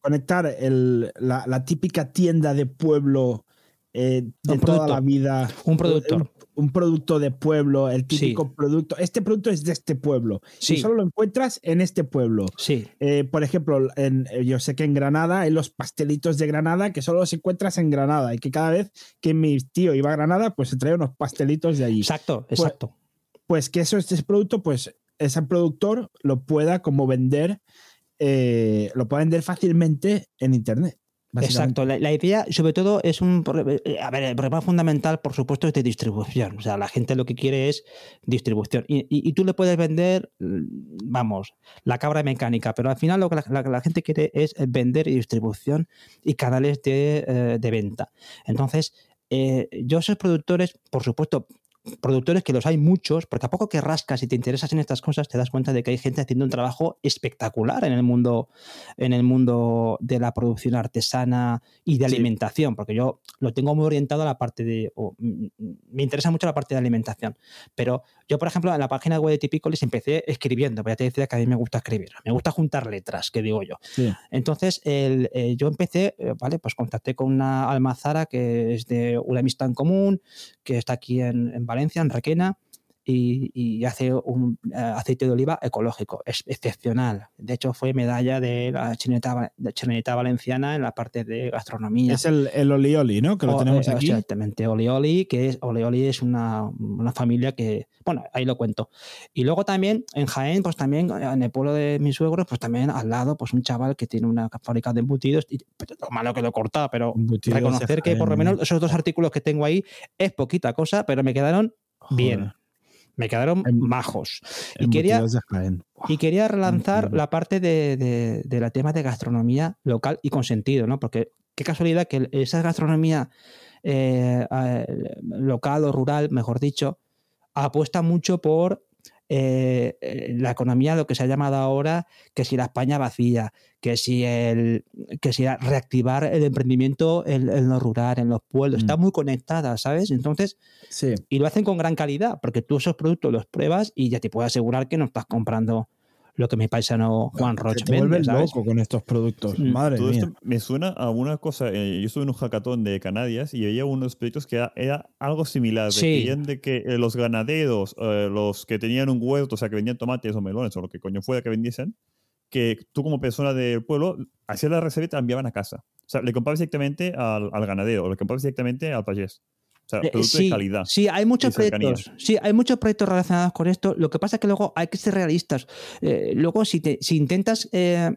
Conectar, la, típica tienda de pueblo eh, de toda la vida. Un productor. Un, producto de pueblo, el típico producto. Este producto es de este pueblo. Sí. Y solo lo encuentras en este pueblo. Sí. Eh, por ejemplo, en, yo sé que en Granada hay los pastelitos de Granada que solo los encuentras en Granada y que cada vez que mi tío iba a Granada, pues se traía unos pastelitos de allí. Exacto, pues exacto pues que eso, este producto, pues ese productor lo pueda como vender, eh, lo pueda vender fácilmente en Internet. Exacto, la, idea sobre todo es un... Eh, a ver, el problema fundamental, por supuesto, es de distribución. O sea, la gente lo que quiere es distribución. Y, tú le puedes vender, vamos, la cabra mecánica, pero al final lo que la, gente quiere es vender y distribución y canales de, eh, de venta. Entonces, yo esos productores, por supuesto, productores que los hay muchos, porque a poco que rascas y te interesas en estas cosas, te das cuenta de que hay gente haciendo un trabajo espectacular en el mundo, en el mundo de la producción artesana y de alimentación, porque yo lo tengo muy orientado a la parte de. me interesa mucho la parte de alimentación. Pero yo, por ejemplo, en la página web de Tipicolis empecé escribiendo, ya te decía que a mí me gusta escribir, me gusta juntar letras, que digo yo. Entonces, el, eh, yo empecé, eh, ¿vale? Pues contacté con una almazara que es de una amistad en común, que está aquí en, en Valencia, en Requena, y, hace un eh, aceite de oliva ecológico, es excepcional. De hecho, fue medalla de la Chileneta, Valenciana en la parte de gastronomía. Es el, el Olioli, ¿no? Que lo tenemos aquí. Exactamente, Olioli, que es, Olioli es una, una, familia que, bueno, ahí lo cuento. Y luego también en Jaén, pues también en el pueblo de mis suegros, pues también al lado, pues un chaval que tiene una fábrica de embutidos, y, lo malo que lo he cortado, pero reconocer que por lo menos esos dos artículos que tengo ahí es poquita cosa, pero me quedaron bien. Me quedaron majos. Y quería, y quería relanzar la parte de, la tema de gastronomía local y con sentido, ¿no? Porque qué casualidad que esa gastronomía eh, local o rural, mejor dicho, apuesta mucho por eh, eh, la economía, lo que se ha llamado ahora, que si la España vacía, que si el que si reactivar el emprendimiento en, lo rural, en los pueblos, está mm. muy conectada, ¿sabes? Entonces, sí. y lo hacen con gran calidad, porque tú esos productos los pruebas y ya te puedo asegurar que no estás comprando lo que mi paisano Juan Roche te vende, loco con estos productos. Mm. Madre Todo Esto me suena a una cosa. Eh, yo estuve en un hackathon de Canadias y veía unos proyectos que era, algo similar. De de que eh, los ganaderos, eh, los que tenían un huerto, o sea, que vendían tomates o melones o lo que coño fuera que vendiesen, que tú como persona del pueblo hacías la reserva y te la enviaban a casa. O sea, le comprabas directamente al, al ganadero o le comprabas directamente al payés. O sea, eh, sí, de calidad. Sí, hay muchos proyectos. Sí, hay muchos proyectos relacionados con esto. Lo que pasa es que luego hay que ser realistas. Eh, luego, si, te, si intentas eh,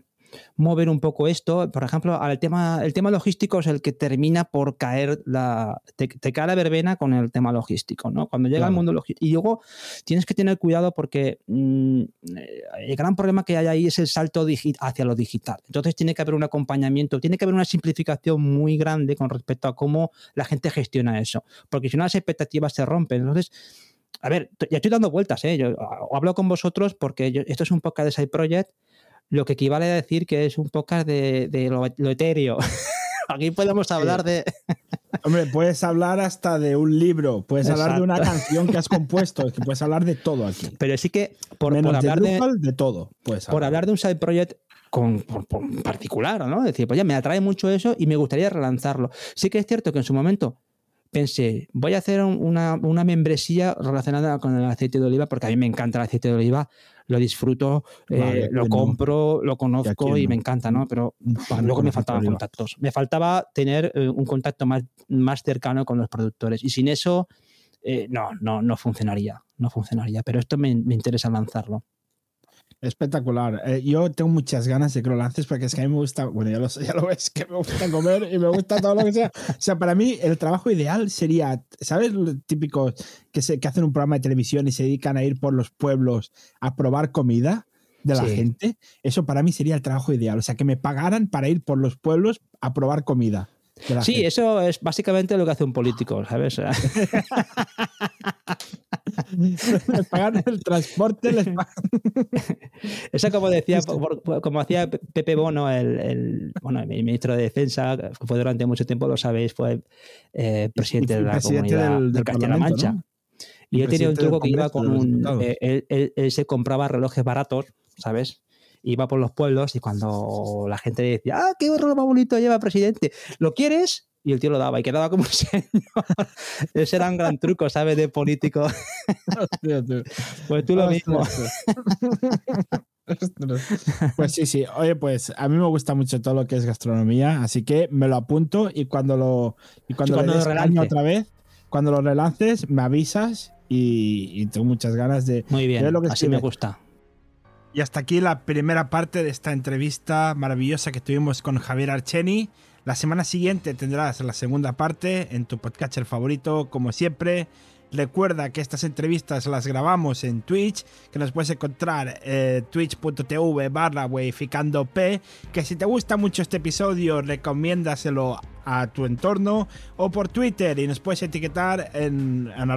mover un poco esto. Por ejemplo, el tema, el tema logístico es el que termina por caer la. Te, cae la verbena con el tema logístico, ¿no? Cuando llega al mundo logístico. Y luego tienes que tener cuidado porque mm, el gran problema que hay ahí es el salto hacia lo digital. Entonces tiene que haber un acompañamiento, tiene que haber una simplificación muy grande con respecto a cómo la gente gestiona eso. Porque si no, las expectativas se rompen. Entonces. A ver, ya estoy dando vueltas, ¿eh? Yo hablo con vosotros porque esto es un podcast de Side Project lo que equivale a decir que es un podcast de, lo, etéreo. Aquí podemos hablar de. Hombre, puedes hablar hasta de un libro, puedes hablar de una canción que has compuesto, que puedes hablar de todo aquí. Pero sí que por, hablar de, de, todo, por hablar de un side project con, particular, ¿no? Es decir, pues ya me atrae mucho eso y me gustaría relanzarlo. Sí que es cierto que en su momento pensé, voy a hacer una, una membresía relacionada con el aceite de oliva, porque a mí me encanta el aceite de oliva lo disfruto, eh, lo compro, lo conozco y, me encanta, ¿no? Pero luego me faltaban contactos. Me faltaba tener eh, un contacto más, más cercano con los productores y sin eso eh, no, no, no funcionaría, no funcionaría. Pero esto me, me interesa lanzarlo. Espectacular. Eh, yo tengo muchas ganas de que lo lances porque es que a mí me gusta, bueno, ya lo, ya lo ves, que me gusta comer y me gusta todo lo que sea. O sea, para mí el trabajo ideal sería, ¿sabes? Lo típico que, se, que hacen un programa de televisión y se dedican a ir por los pueblos a probar comida de la gente. Eso para mí sería el trabajo ideal. O sea, que me pagaran para ir por los pueblos a probar comida. Sí, eso es básicamente lo que hace un político, ¿sabes? les pagan el transporte, les Eso como decía, como hacía Pepe Bono, el, bueno, el ministro de Defensa, que fue durante mucho tiempo, lo sabéis, fue eh, presidente de la comunidad del, Castilla-La Mancha. Y él tenía un truco que iba con un... Eh, él, se compraba relojes baratos, ¿sabes? Iba por los pueblos y cuando la gente decía, ah, qué reloj más bonito lleva presidente, ¿lo quieres? y el tío lo daba y quedaba como un señor. Ese era un gran truco, ¿sabes? De político. pues tú lo mismo. Pues sí, sí. Oye, pues a mí me gusta mucho todo lo que es gastronomía, así que me lo apunto y cuando lo y cuando, lo relance otra vez, cuando lo relances, me avisas y, tengo muchas ganas de Muy bien, lo que así me gusta. Y hasta aquí la primera parte de esta entrevista maravillosa que tuvimos con Javier Archeni. La semana siguiente tendrás la segunda parte en tu podcast favorito, como siempre. Recuerda que estas entrevistas las grabamos en Twitch, que nos puedes encontrar eh, twitch.tv barra P, que si te gusta mucho este episodio, recomiéndaselo a tu entorno o por Twitter y nos puedes etiquetar en, en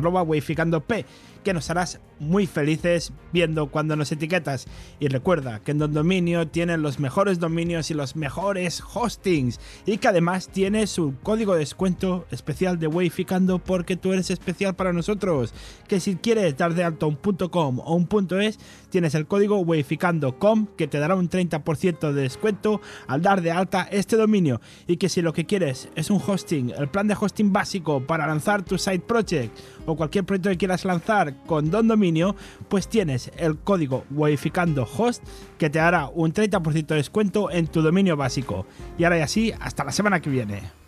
que nos harás muy felices viendo cuando nos etiquetas. Y recuerda que en Don Dominio tienen los mejores dominios y los mejores hostings. Y que además tiene su código de descuento especial de Wayficando porque tú eres especial para nosotros. Que si quieres dar de alto un .com o un .es, tienes el código Wayficando.com que te dará un 30% de descuento al dar de alta este dominio. Y que si lo que quieres es un hosting, el plan de hosting básico para lanzar tu side project o cualquier proyecto que quieras lanzar con Don Dominio, pues tienes el código Waificando Host que te hará un 30% de descuento en tu dominio básico. Y ahora y así, hasta la semana que viene.